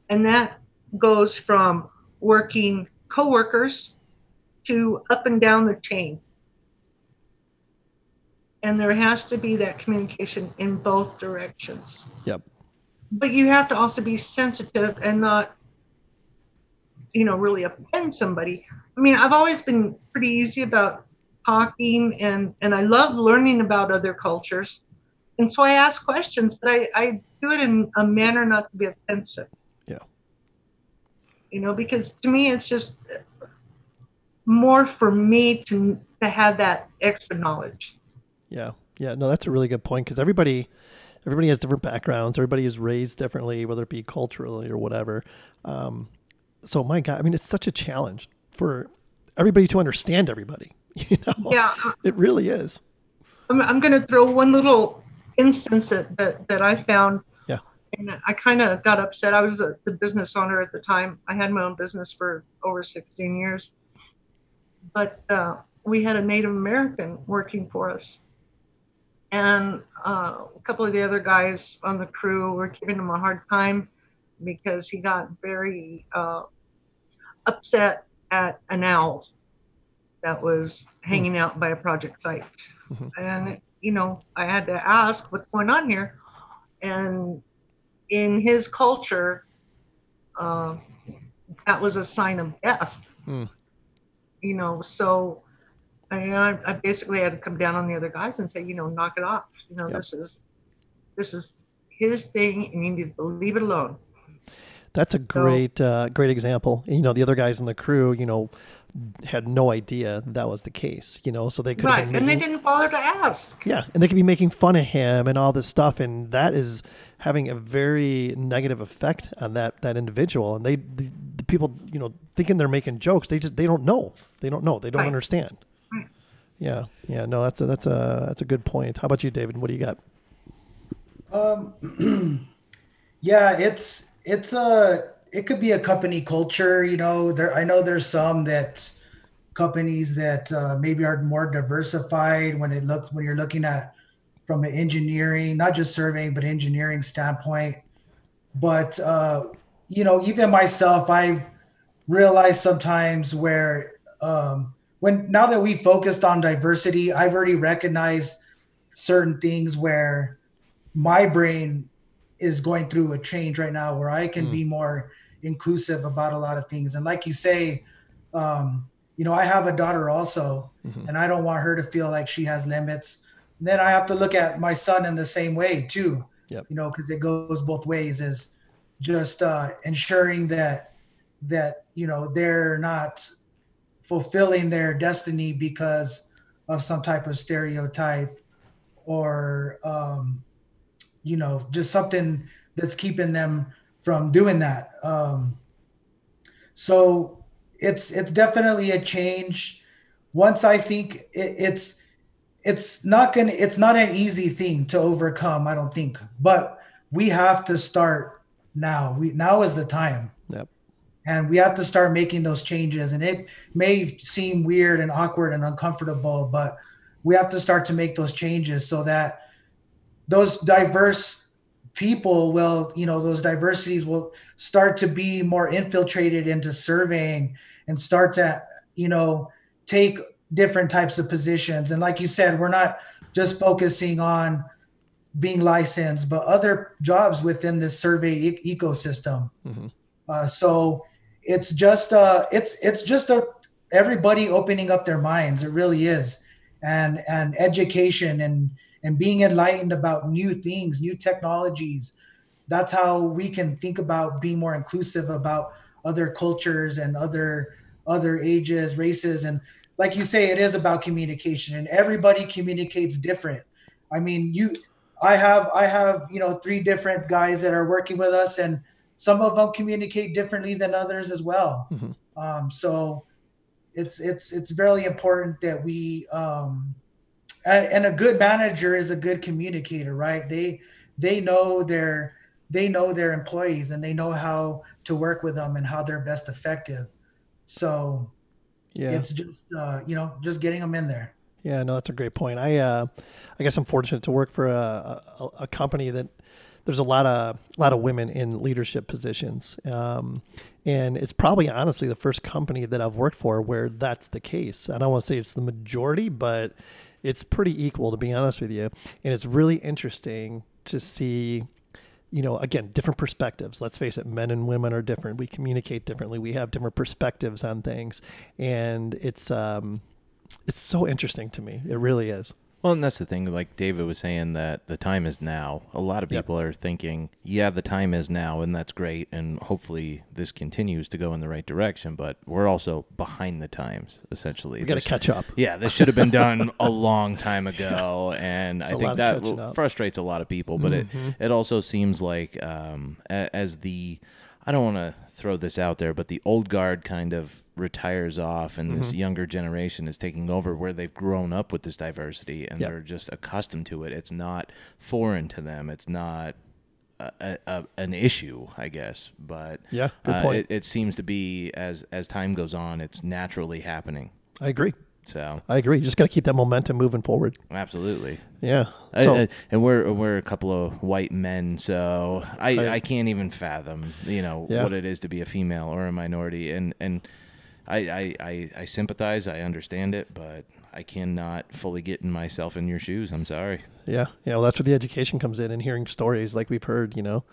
And that goes from working coworkers to up and down the chain and there has to be that communication in both directions. Yep. but you have to also be sensitive and not you know really offend somebody. I mean i've always been pretty easy about talking and and i love learning about other cultures. And so i ask questions but i i do it in a manner not to be offensive. Yeah. you know because to me it's just more for me to to have that extra knowledge Yeah, yeah, no, that's a really good point because everybody, everybody has different backgrounds. Everybody is raised differently, whether it be culturally or whatever. Um, so, my God, I mean, it's such a challenge for everybody to understand everybody. You know, yeah it really is. I'm, I'm going to throw one little instance that, that, that I found. Yeah. And I kind of got upset. I was a, the business owner at the time. I had my own business for over 16 years. But uh, we had a Native American working for us. And uh, a couple of the other guys on the crew were giving him a hard time because he got very uh, upset at an owl that was hanging out by a project site. Mhm. And, you know, I had to ask what's going on here. And in his culture, uh, that was a sign of death. Hmm. You know, so I, I basically had to come down on the other guys and say, you know, knock it off. You know, Yep. this is this is his thing, and you need to leave it alone. That's a So- great, uh, great example. You know, the other guys in the crew, you know, had no idea that was the case. You know, so they could Right, and they didn't bother to ask. Yeah, and they could be making fun of him and all this stuff, and that is having a very negative effect on that that individual. And they, the, the people, you know, thinking they're making jokes, they just they don't know. They don't know. They don't Right. understand. Yeah, yeah. No, that's a that's a that's a good point. How about you, David? What do you got? Um, yeah, it's it's a it could be a company culture. You know, there I know there's some that companies that uh, maybe are more diversified when it looks when you're looking at from an engineering, not just surveying, but engineering standpoint. But uh, you know, even myself, I've realized sometimes where um, when now that we focused on diversity, I've already recognized certain things where my brain is going through a change right now where I can Mm. be more inclusive about a lot of things. And like you say, um, you know, I have a daughter also, Mhm. and I don't want her to feel like she has limits. then I have to look at my son in the same way too. Yep. You know, because it goes both ways. Is just uh, ensuring that that you know they're not fulfilling their destiny because of some type of stereotype or um, you know just something that's keeping them from doing that. Um, so it's it's definitely a change. Once i think it, it's it's not gonna it's not an easy thing to overcome i don't think but we have to start now. We now is the time. And we have to start making those changes. And it may seem weird and awkward and uncomfortable but we have to start to make those changes so that those diverse people will you know those diversities will start to be more infiltrated into surveying and start to you know take different types of positions. And like you said we're not just focusing on being licensed but other jobs within this survey e- ecosystem. Mhm. uh, so it's just uh it's it's just a everybody opening up their minds. It really is. And and education and and being enlightened about new things new technologies. That's how we can think about being more inclusive about other cultures and other other ages races. And like you say it is about communication and everybody communicates different. I mean you i have i have you know three different guys that are working with us and some of them communicate differently than others as well Mhm. um, so it's it's it's very important that we um, and, and a good manager is a good communicator right they they know their they know their employees and they know how to work with them and how they're best effective so Yeah. it's just uh, you know just getting them in there Yeah, no, that's a great point. I, uh, I guess I'm fortunate to work for a, a, a company that there's a lot of a lot of women in leadership positions, um, and it's probably honestly the first company that I've worked for where that's the case. I don't want to say it's the majority, but it's pretty equal to be honest with you, and it's really interesting to see. You know, again, different perspectives. Let's face it, men and women are different. We communicate differently. We have different perspectives on things, and it's um, it's so interesting to me. It really is. Well, and that's the thing. Like David was saying, that the time is now. A lot of Yep. people are thinking, yeah, the time is now, and that's great. And hopefully this continues to go in the right direction. But we're also behind the times, essentially. We got to catch up. Yeah, this should have been done a long time ago, and I a lot think that catching will- up. frustrates a lot of people. But Mhm. it it also seems like um, as the I don't want to throw this out there, but the old guard kind of retires off, and this Mhm. younger generation is taking over, where they've grown up with this diversity and Yep. they're just accustomed to it. It's not foreign to them. It's not. A, a, a, an issue, I guess, but Yeah, good uh, point. it, it seems to be as as time goes on, it's naturally happening. I agree. So I agree. You just got to keep that momentum moving forward. Absolutely. Yeah. I- So I- and we're we're a couple of white men, so I, Right. I can't even fathom you know Yeah. what it is to be a female or a minority, and and I, I, I, I sympathize, I understand it, but I cannot fully get in myself in your shoes. I'm sorry. yeah, yeah. Well, that's where the education comes in, and hearing stories like we've heard. You know,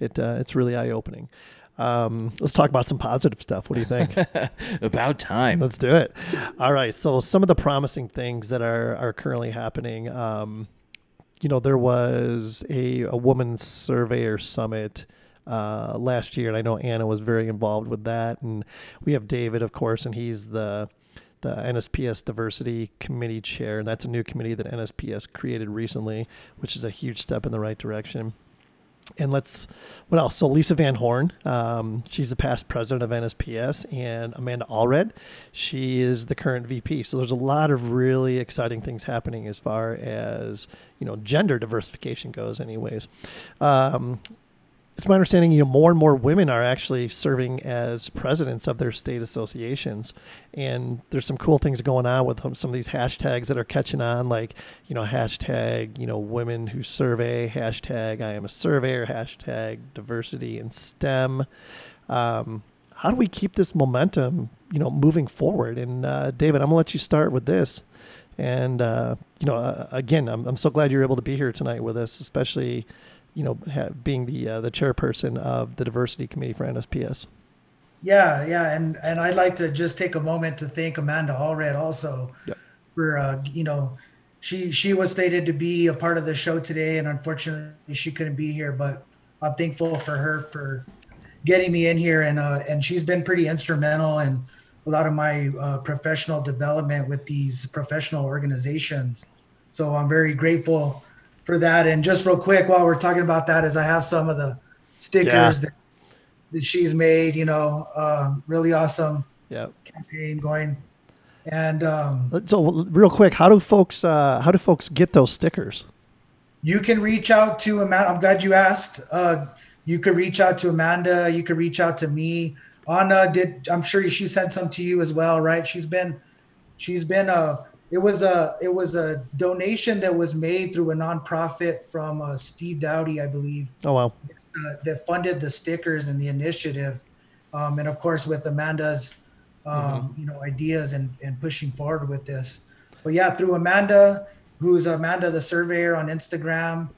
it uh, it's really eye opening. Um, let's talk about some positive stuff. What do you think? About time. Let's do it. All right. So some of the promising things that are are currently happening. Um, you know, there was a a women's surveyor summit uh, last year, and I know Anna was very involved with that. And we have David, of course, and he's the the NSPS Diversity Committee chair, and that's a new committee that NSPS created recently, which is a huge step in the right direction. And let's what else? So Lisa Van Horn, um, she's the past president of NSPS, and Amanda Allred, she is the current VP. So there's a lot of really exciting things happening as far as you know gender diversification goes. Anyways, um, it's my understanding you know more and more women are actually serving as presidents of their state associations. And there's some cool things going on with some of these hashtags that are catching on like you know hashtag you know women who survey hashtag i am a surveyor hashtag diversity in stem. Um, how do we keep this momentum you know moving forward? And uh, david i'm gonna let you start with this. And uh, you know uh, again I'm, I'm so glad you're able to be here tonight with us especially you know, ha- being the uh, the chairperson of the diversity committee for NSPS. Yeah, yeah, and and I'd like to just take a moment to thank Amanda Allred also Yep. for uh, you know, she she was stated to be a part of the show today, and unfortunately she couldn't be here. But I'm thankful for her for getting me in here, and uh, and she's been pretty instrumental in a lot of my uh, professional development with these professional organizations. So I'm very grateful for that. And just real quick, while we're talking about that, is I have some of the stickers Yeah. that, that she's made. You know, um, really awesome Yeah. campaign going. And um, So real quick, how do folks uh, how do folks get those stickers? you can reach out to Amanda. I'm glad you asked. Uh, you could reach out to Amanda. You could reach out to me. Anna did. I'm sure she sent some to you as well, right? She's been, she's been a. It was a it was a donation that was made through a nonprofit from uh, Steve Dowdy, I believe. Oh wow. uh, that funded the stickers and the initiative, um, and of course with Amanda's, um, you know, ideas and, and pushing forward with this. But yeah, through Amanda, who's Amanda the Surveyor on Instagram,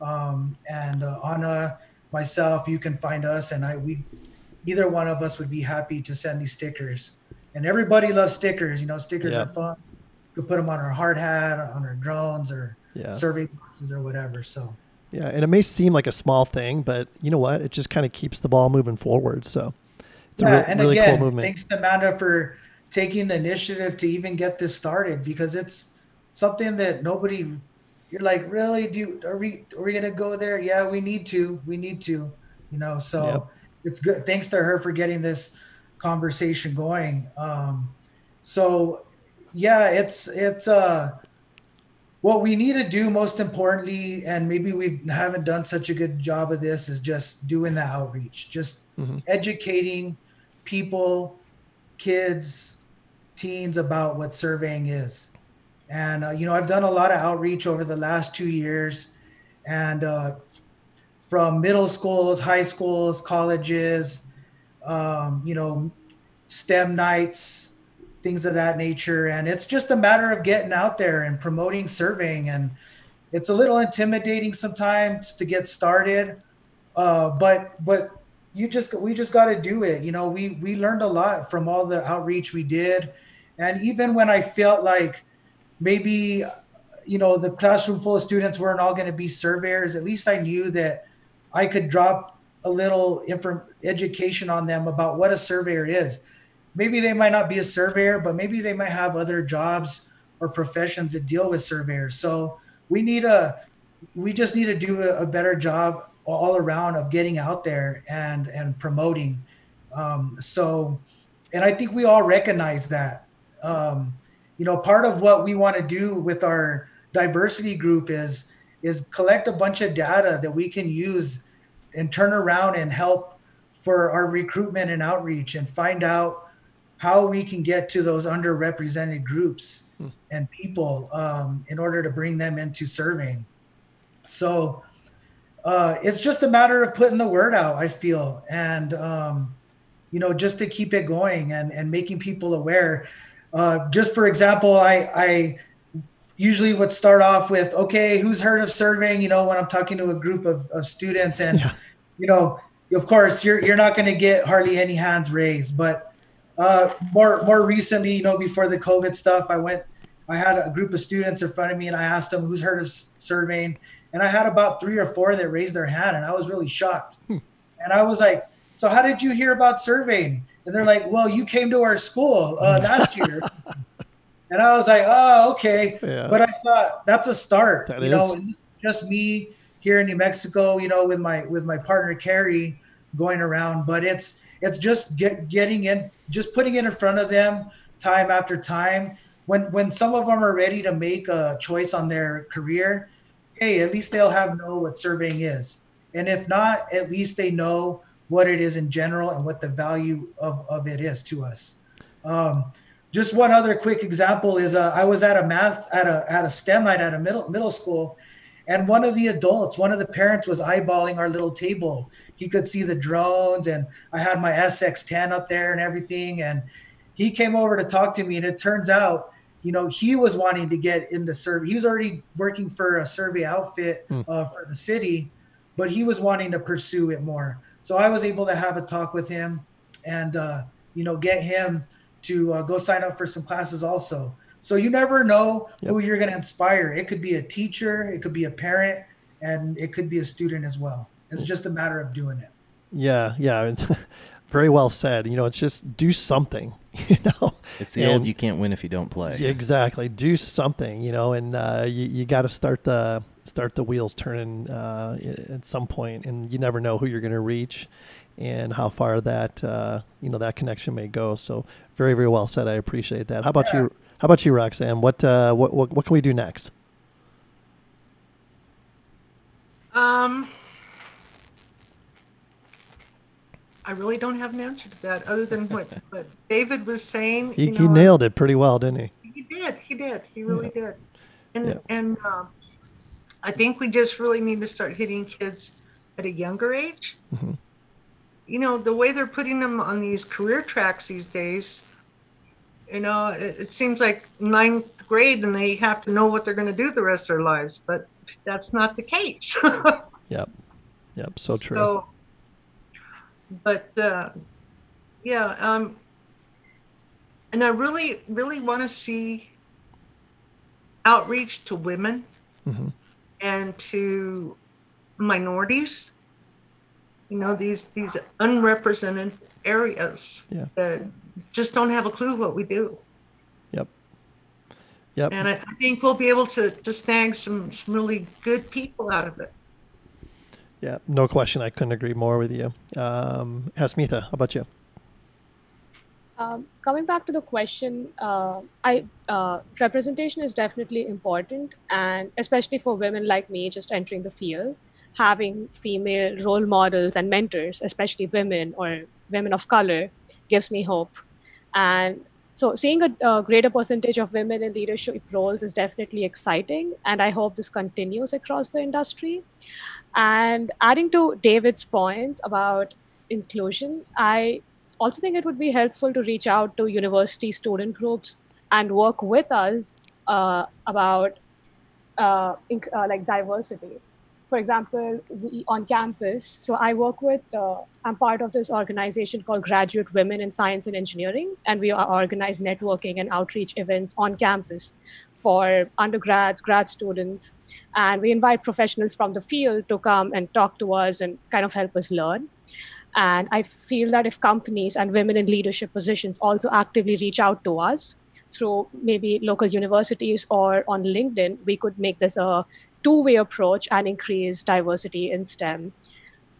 um, and uh, Anna, myself, you can find us, and I we, either one of us would be happy to send these stickers. And everybody loves stickers. You know, stickers Yeah. are fun. Put them on our hard hat, on our drones, or Yeah. survey boxes, or whatever. So. Yeah, and it may seem like a small thing, but you know what? It just kind of keeps the ball moving forward. So it's a yeah, re- and really again, cool movement. thanks to Amanda for taking the initiative to even get this started because it's something that nobody. You're like, really? Do are we are we gonna go there? Yeah, we need to. We need to. You know, so Yep. it's good. Thanks to her for getting this conversation going. Um, so yeah, it's it's uh what we need to do most importantly, and maybe we haven't done such a good job of this, is just doing the outreach, just Mhm. educating people, kids, teens about what surveying is. And uh, you know, I've done a lot of outreach over the last two years, and uh, from middle schools, high schools, colleges, um, you know, STEM nights, things of that nature. And it's just a matter of getting out there and promoting surveying. And it's a little intimidating sometimes to get started, uh, but but you just we just got to do it. You know, we we learned a lot from all the outreach we did, and even when I felt like maybe you know the classroom full of students weren't all going to be surveyors, at least I knew that I could drop a little inform education on them about what a surveyor is. Maybe they might not be a surveyor, but maybe they might have other jobs or professions that deal with surveyors. So we need a we just need to do a, a better job all around of getting out there and and promoting. Um, so, and I think we all recognize that. Um, you know, part of what we want to do with our diversity group is is collect a bunch of data that we can use and turn around and help for our recruitment and outreach and find out how we can get to those underrepresented groups and people um, in order to bring them into surveying. So uh, it's just a matter of putting the word out, I feel, and um, you know, just to keep it going and and making people aware. Uh, just for example, I I usually would start off with, okay, who's heard of surveying? You know, when I'm talking to a group of, of students, and Yeah. you know, of course, you're you're not going to get hardly any hands raised, but uh, more more recently, you know, before the COVID stuff, I went. I had a group of students in front of me, and I asked them who's heard of surveying, and I had about three or four that raised their hand, and I was really shocked. And I was like, "So how did you hear about surveying?" And they're like, "Well, you came to our school uh, last year." and I was like, "Oh, okay." Yeah. But I thought that's a start. That you know, is. and this is just me here in New Mexico, you know, with my with my partner Carrie going around. But it's it's just get, getting in, just putting it in front of them time after time. When when some of them are ready to make a choice on their career, hey, at least they'll have know what surveying is. And if not, at least they know what it is in general and what the value of, of it is to us. Um, just one other quick example is uh, I was at a math at a at a STEM night at a middle middle school, and one of the adults, one of the parents, was eyeballing our little table. He could see the drones, and I had my SX10 up there and everything. And he came over to talk to me, and it turns out, you know, he was wanting to get into survey. He was already working for a survey outfit uh, for the city, but he was wanting to pursue it more. So I was able to have a talk with him, and uh, you know, get him to uh, go sign up for some classes also. So you never know Yep. who you're going to inspire. It could be a teacher, it could be a parent, and it could be a student as well. It's just a matter of doing it. Yeah, yeah. Very well said. You know, it's just do something. You know, It's the old you can't win if you don't play. Exactly. Do something, you know, and uh, you, you got to start the start the wheels turning uh, at some point, and you never know who you're going to reach and how far that uh, you know that connection may go. So very very well said. I appreciate that. How about you? How about you, Roxanne? What uh, what, what what can we do next? Um, I really don't have an answer to that, other than what, what David was saying. He, you he nailed it pretty well, didn't he? He did. He did. He really did. And Yeah. and um, I think we just really need to start hitting kids at a younger age. Mhm. You know, the way they're putting them on these career tracks these days. You know, it, it seems like ninth grade and they have to know what they're going to do the rest of their lives, but that's not the case. Yep. Yep. So true. So, but uh, yeah, um, and I really, really want to see outreach to women Mhm. and to minorities. You know, these these unrepresented areas Yeah. that just don't have a clue what we do. Yep. Yep. And I, I think we'll be able to, to snag some, some really good people out of it. Yeah. No question. I couldn't agree more with you. Um, Hasmitha, how about you? Um, coming back to the question, uh, I uh, representation is definitely important, and especially for women like me just entering the field, having female role models and mentors, especially women or women of color, gives me hope. And so, seeing a, a greater percentage of women in leadership roles is definitely exciting, and I hope this continues across the industry. And adding to David's points about inclusion, I also think it would be helpful to reach out to university student groups and work with us uh, about uh, inc- uh, like diversity. For example, we, on campus, so I work with, uh, I'm part of this organization called Graduate Women in Science and Engineering, and we organize networking and outreach events on campus for undergrads, grad students, and we invite professionals from the field to come and talk to us and kind of help us learn. And I feel that if companies and women in leadership positions also actively reach out to us through maybe local universities or on LinkedIn, we could make this a two way approach and increase diversity in STEM.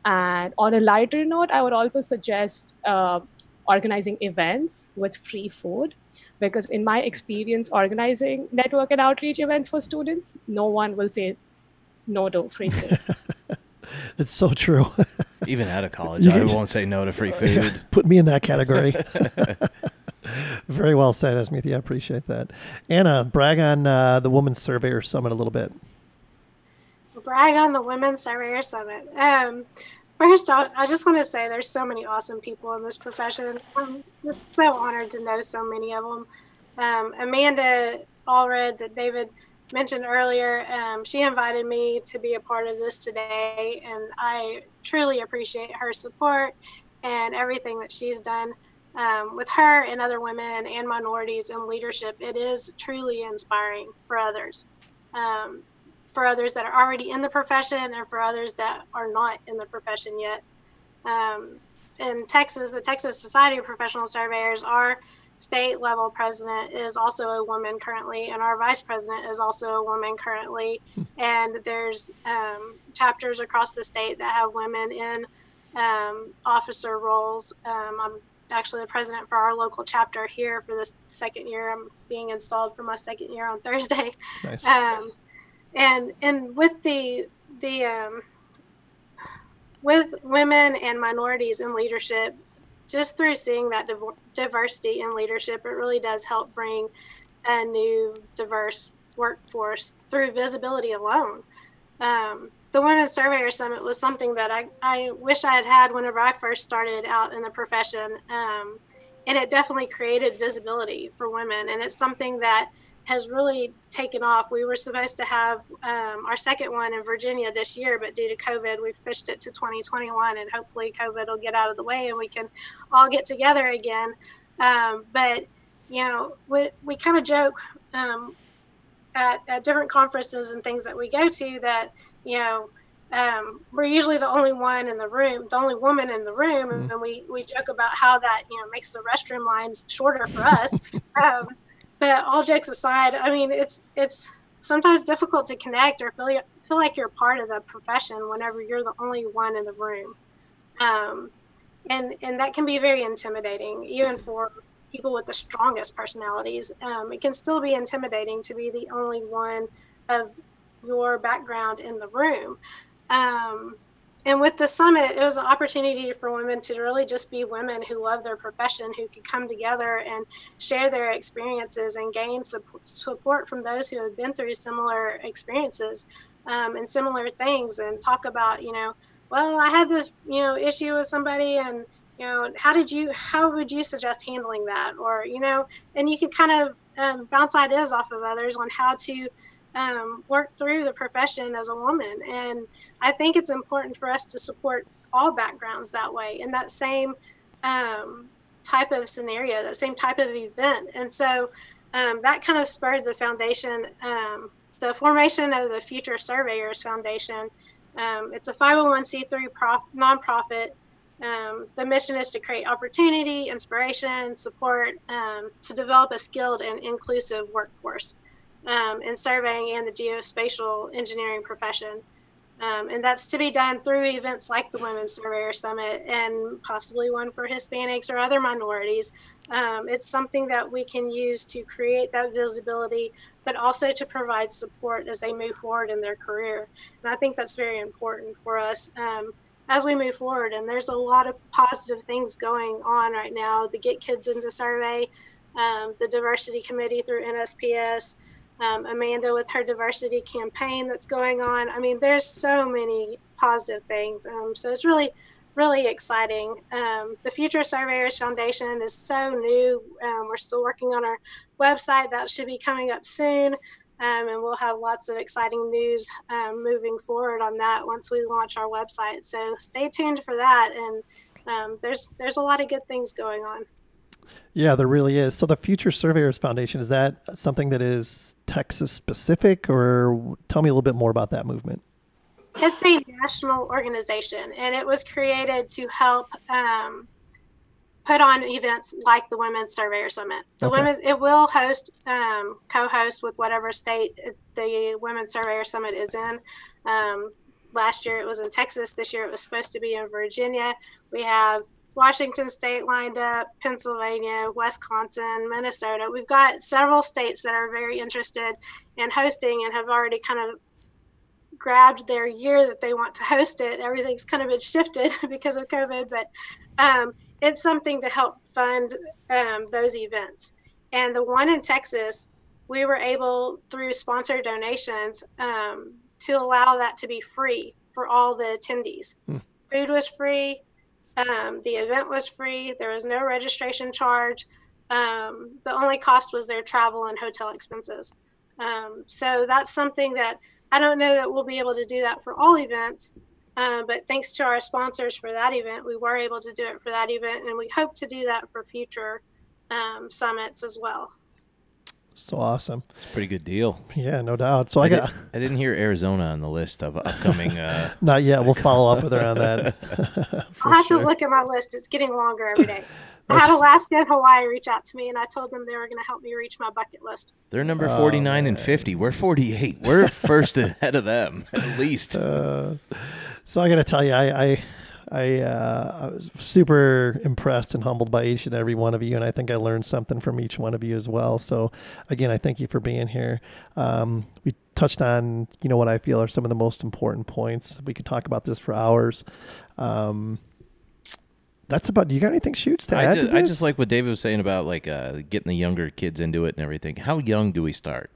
And on a lighter note, I would also suggest uh, organizing events with free food. Because in my experience organizing network and outreach events for students, no one will say no to free food. It's so true. Even out of college, You I won't say no to free food. Put me in that category. Very well said, Hasmitha. I appreciate that. Anna, brag on uh, the Women's Surveyor Summit a little bit. Brag on the Women's Surveyor Summit. Um, first, I, I just want to say there's so many awesome people in this profession. I'm just so honored to know so many of them. Um, Amanda Allred, that David mentioned earlier, um, she invited me to be a part of this today, and I truly appreciate her support and everything that she's done. Um, with her and other women and minorities in leadership, it is truly inspiring for others. Um, for others that are already in the profession and for others that are not in the profession yet. Um, in Texas, the Texas Society of Professional Surveyors, our state level president is also a woman currently, and our vice president is also a woman currently. And there's um, chapters across the state that have women in um, officer roles. Um, I'm actually the president for our local chapter here for this second year. I'm being installed for my second year on Thursday. Nice. And and with the the um, with women and minorities in leadership, just through seeing that div- diversity in leadership, it really does help bring a new diverse workforce through visibility alone. Um, the Women's Surveyor Summit was something that I, I wish I had had whenever I first started out in the profession. Um, and it definitely created visibility for women. And it's something that has really taken off. We were supposed to have um, our second one in Virginia this year, but due to COVID, we've pushed it to 2021. And hopefully, COVID will get out of the way and we can all get together again. Um, but, you know, we, we kind of joke um, at, at different conferences and things that we go to that, you know, um, we're usually the only one in the room, the only woman in the room, and, and we, we joke about how that you know makes the restroom lines shorter for us. um, but all jokes aside, I mean it's it's sometimes difficult to connect or feel feel like you're part of the profession whenever you're the only one in the room, um, and and that can be very intimidating, even for people with the strongest personalities. Um, it can still be intimidating to be the only one of your background in the room. Um, and with the summit, it was an opportunity for women to really just be women who love their profession, who could come together and share their experiences and gain support from those who have been through similar experiences um, and similar things, and talk about, you know, well, I had this, you know, issue with somebody, and you know, how did you, how would you suggest handling that, or you know, and you could kind of um, bounce ideas off of others on how to um, work through the profession as a woman. And I think it's important for us to support all backgrounds that way in that same um, type of scenario, that same type of event. And so um, that kind of spurred the foundation, um, the formation of the Future Surveyors Foundation. Um, it's a 501c3 prof- nonprofit. Um, the mission is to create opportunity, inspiration, support to develop a skilled and inclusive workforce um, in surveying and the geospatial engineering profession. Um, and that's to be done through events like the Women's Surveyor Summit and possibly one for Hispanics or other minorities. Um, it's something that we can use to create that visibility, but also to provide support as they move forward in their career. And I think that's very important for us um, as we move forward. And there's a lot of positive things going on right now the Get Kids into Survey, um, the Diversity Committee through NSPS um, Amanda with her diversity campaign that's going on. I mean, there's so many positive things. Um, so it's really, really exciting. Um, the Future Surveyors Foundation is so new. Um, we're still working on our website that should be coming up soon. Um, and we'll have lots of exciting news um, moving forward on that once we launch our website. So stay tuned for that. And there's there's a lot of good things going on. Yeah, there really is. So the Future Surveyors Foundation is that something that is Texas specific, or tell me a little bit more about that movement. It's a national organization, and it was created to help um, put on events like the Women's Surveyor Summit. The okay. women it will host, um, co-host with whatever state the Women's Surveyor Summit is in. Um, last year it was in Texas. This year it was supposed to be in Virginia. We have Washington State lined up, Pennsylvania, Wisconsin, Minnesota. We've got several states that are very interested in hosting and have already kind of grabbed their year that they want to host it. Everything's kind of been shifted because of COVID, but um, it's something to help fund um, those events. And the one in Texas, we were able through sponsor donations um, to allow that to be free for all the attendees. Hmm. Food was free, um, the event was free. There was no registration charge. Um, the only cost was their travel and hotel expenses. Um, so that's something that I don't know that we'll be able to do that for all events. Uh, but thanks to our sponsors for that event, we were able to do it for that event, and we hope to do that for future um, summits as well. So awesome. It's a pretty good deal. Yeah, no doubt. So I, I got. Did, I didn't hear Arizona on the list of upcoming. Uh... Not yet. We'll follow up with her on that. I'll have sure. to look at my list. It's getting longer every day. I had Alaska and Hawaii reach out to me, and I told them they were going to help me reach my bucket list. They're number Oh, 49 and 50. We're 48. We're first ahead of them, at least. Uh, so I got to tell you, I, I, I, uh, I was super impressed and humbled by each and every one of you, and I think I learned something from each one of you as well. So, again, I thank you for being here. Um, we touched on, you know, what I feel are some of the most important points. We could talk about this for hours. Um, that's about. Do you got anything shoots to I add just, to I just like what David was saying about like uh, getting the younger kids into it and everything. How young do we start?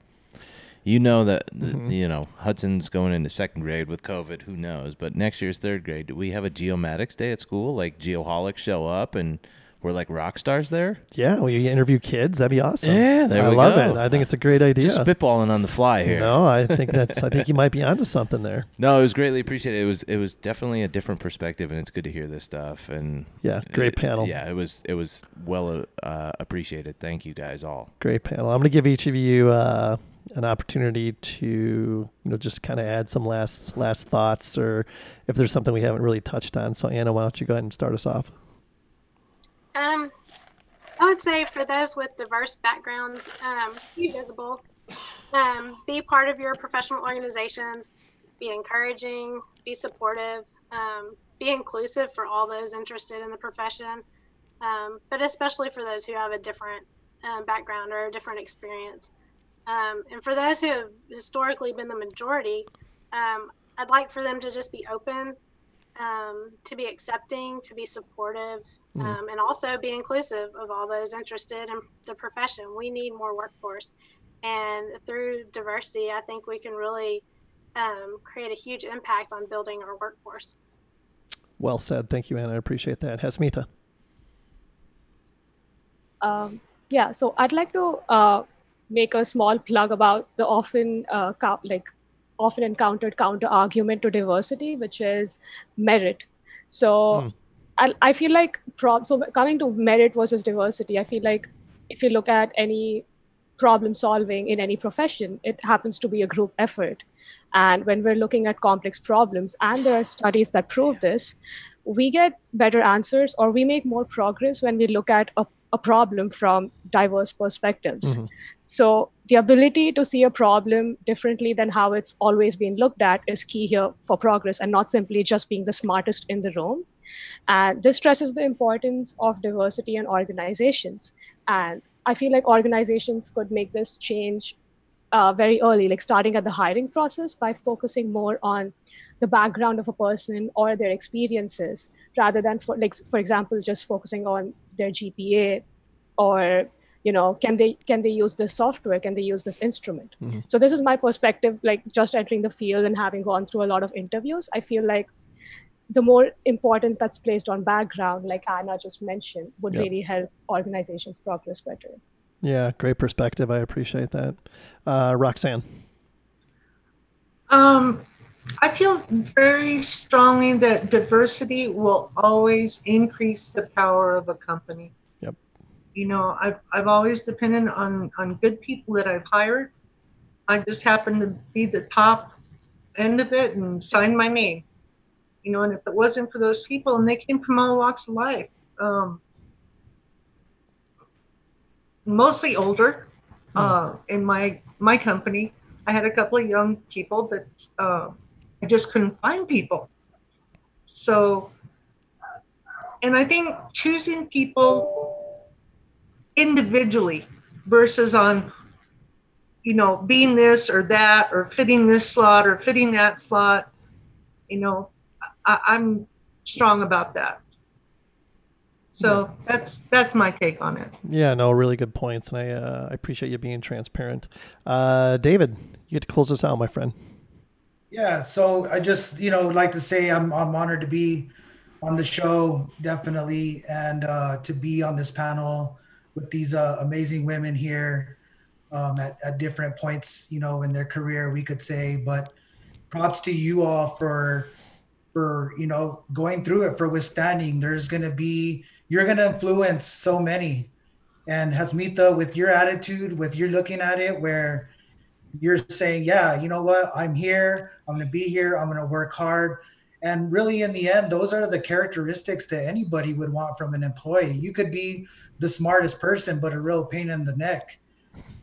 You know that th- Mm-hmm. you know Hudson's going into second grade with COVID. Who knows? But next year's third grade. Do we have a geomatics day at school? Like geoholics show up and we're like rock stars there. Yeah, we interview kids. That'd be awesome. Yeah, there I we love go. it. I think it's a great idea. Just spitballing on the fly here. No, I think that's. I think you might be onto something there. No, it was greatly appreciated. It was it was definitely a different perspective, and it's good to hear this stuff. And Yeah, great it- panel. Yeah, it was it was well uh, appreciated. Thank you guys all. Great panel. I'm going to give each of you uh, an opportunity to, you know, just kind of add some last last thoughts, or if there's something we haven't really touched on. So Anna, why don't you go ahead and start us off? Um, I would say for those with diverse backgrounds, um, be visible, um, be part of your professional organizations, be encouraging, be supportive, um, be inclusive for all those interested in the profession, um, but especially for those who have a different uh, background or a different experience. Um, and for those who have historically been the majority, um, I'd like for them to just be open, um, to be accepting, to be supportive, um, and also be inclusive of all those interested in the profession. We need more workforce. And through diversity, I think we can really um, create a huge impact on building our workforce. Well said. Thank you, Anna. I appreciate that. Hasmitha. Um, yeah, so I'd like to uh, make a small plug about the often uh, cou- like often encountered counter argument to diversity, which is merit. So Hmm. I, I feel like prob- so coming to merit versus diversity, I feel like if you look at any problem solving in any profession, it happens to be a group effort. And when we're looking at complex problems, and there are studies that prove this, we get better answers or we make more progress when we look at a, a problem from diverse perspectives. Mhm. So the ability to see a problem differently than how it's always been looked at is key here for progress and not simply just being the smartest in the room. And this stresses the importance of diversity in organizations. And I feel like organizations could make this change uh, very early, like starting at the hiring process by focusing more on the background of a person or their experiences rather than for like for example just focusing on their gpa or you know can they can they use this software can they use this instrument Mhm. so this is my perspective like just entering the field and having gone through a lot of interviews i feel like the more importance that's placed on background like anna just mentioned would Yep. really help organizations progress better Yeah, great perspective. I appreciate that. Uh, Roxanne. Um, I feel very strongly that diversity will always increase the power of a company. You know, I've, I've always depended on, on good people that I've hired. I just happen to be the top end of it and signed my name. You know, and if it wasn't for those people, and they came from all walks of life, um, mostly older, uh, in my my company, I had a couple of young people that uh, I just couldn't find people. So, and I think choosing people individually versus on, you know, being this or that or fitting this slot or fitting that slot, you know, I, I'm strong about that. So that's that's my take on it. Yeah, no, really good points, and I uh, I appreciate you being transparent. Uh, David, you get to close us out, my friend. Yeah, so I just you know like to say I'm I'm honored to be on the show definitely and uh, to be on this panel with these uh, amazing women here um, at, at different points you know in their career we could say but props to you all for for you know going through it for withstanding there's to be you're to influence so many and Hasmitha with your attitude with your looking at it where you're saying, yeah, you know what? I'm here. I'm to be here. I'm to work hard. And really, in the end, those are the characteristics that anybody would want from an employee. You could be the smartest person, but a real pain in the neck.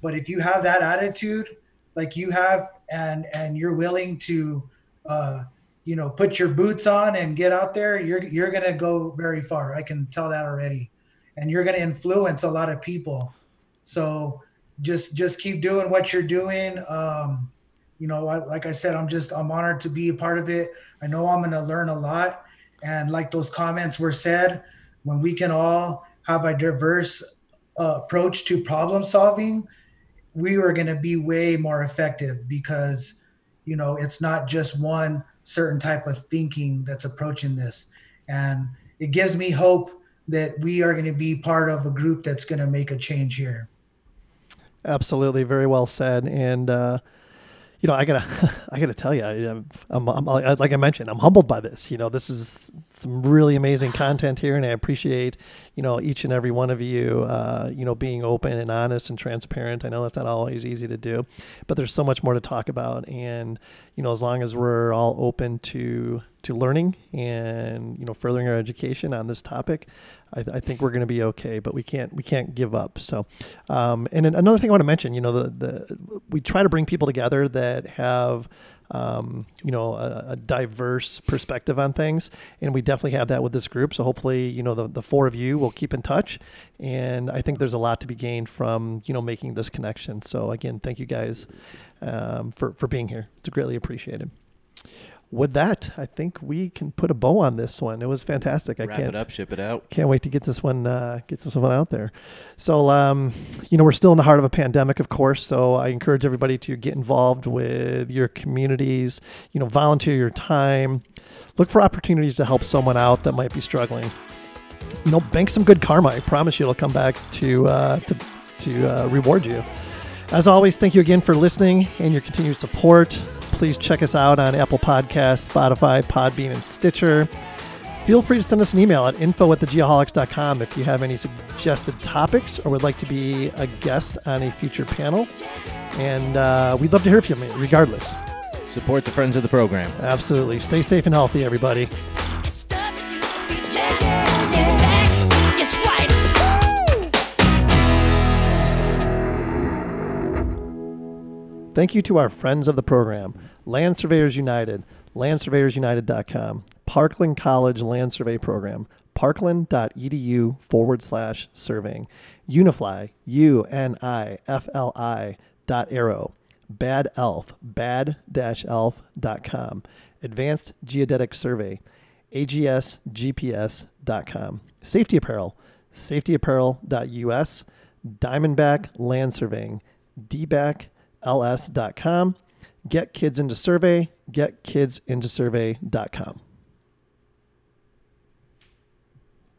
But if you have that attitude, like you have, and and you're willing to, uh, you know, put your boots on and get out there, you're you're gonna go very far. I can tell that already, and you're gonna influence a lot of people. So just just keep doing what you're doing. Um, you know, I, like I said, I'm just I'm honored to be a part of it. I know I'm going to learn a lot, and like those comments were said, when we can all have a diverse uh, approach to problem solving, we are going to be way more effective because you know it's not just one certain type of thinking that's approaching this, and it gives me hope that we are going to be part of a group that's going to make a change here. Absolutely, very well said, and. Uh, you know, I gotta, I gotta tell you, I, am I'm, I'm, like I mentioned, I'm humbled by this. You know, this is some really amazing content here, and I appreciate, you know, each and every one of you, uh, you know, being open and honest and transparent. I know that's not always easy to do, but there's so much more to talk about, and you know, as long as we're all open to to learning and you know furthering our education on this topic, I, I think we're going to be okay. But we can't we can't give up. So, um, and another thing I want to mention, you know, the the we try to bring people together that have. Um, you know, a, a, diverse perspective on things. And we definitely have that with this group. So hopefully, you know, the, the four of you will keep in touch. And I think there's a lot to be gained from, you know, making this connection. So again, thank you guys um, for, for being here. It's greatly appreciated with that, I think we can put a bow on this one. It was fantastic. I Wrap can't it up, ship it out. Can't wait to get this one uh, get this one out there. So, um, you know, we're still in the heart of a pandemic, of course. So, I encourage everybody to get involved with your communities. You know, volunteer your time. Look for opportunities to help someone out that might be struggling. You know, bank some good karma. I promise you, it'll come back to uh, to to uh, reward you. As always, thank you again for listening and your continued support please check us out on Apple Podcasts, Spotify, Podbean, and Stitcher. Feel free to send us an email at info at thegeoholics.com if you have any suggested topics or would like to be a guest on a future panel. And uh, we'd love to hear from you, regardless. Support the friends of the program. Absolutely. Stay safe and healthy, everybody. Thank you to our friends of the program Land Surveyors United, landsurveyorsunited.com, Parkland College Land Survey Program, parkland.edu forward slash surveying, Unifli, U N I F L I dot aero, Bad Elf, bad elf.com, Advanced Geodetic Survey, agsgps.com, Safety Apparel, safetyapparel.us, Diamondback Land Surveying, DBAC ls.com. Get kids into survey, getkidsintosurvey.com.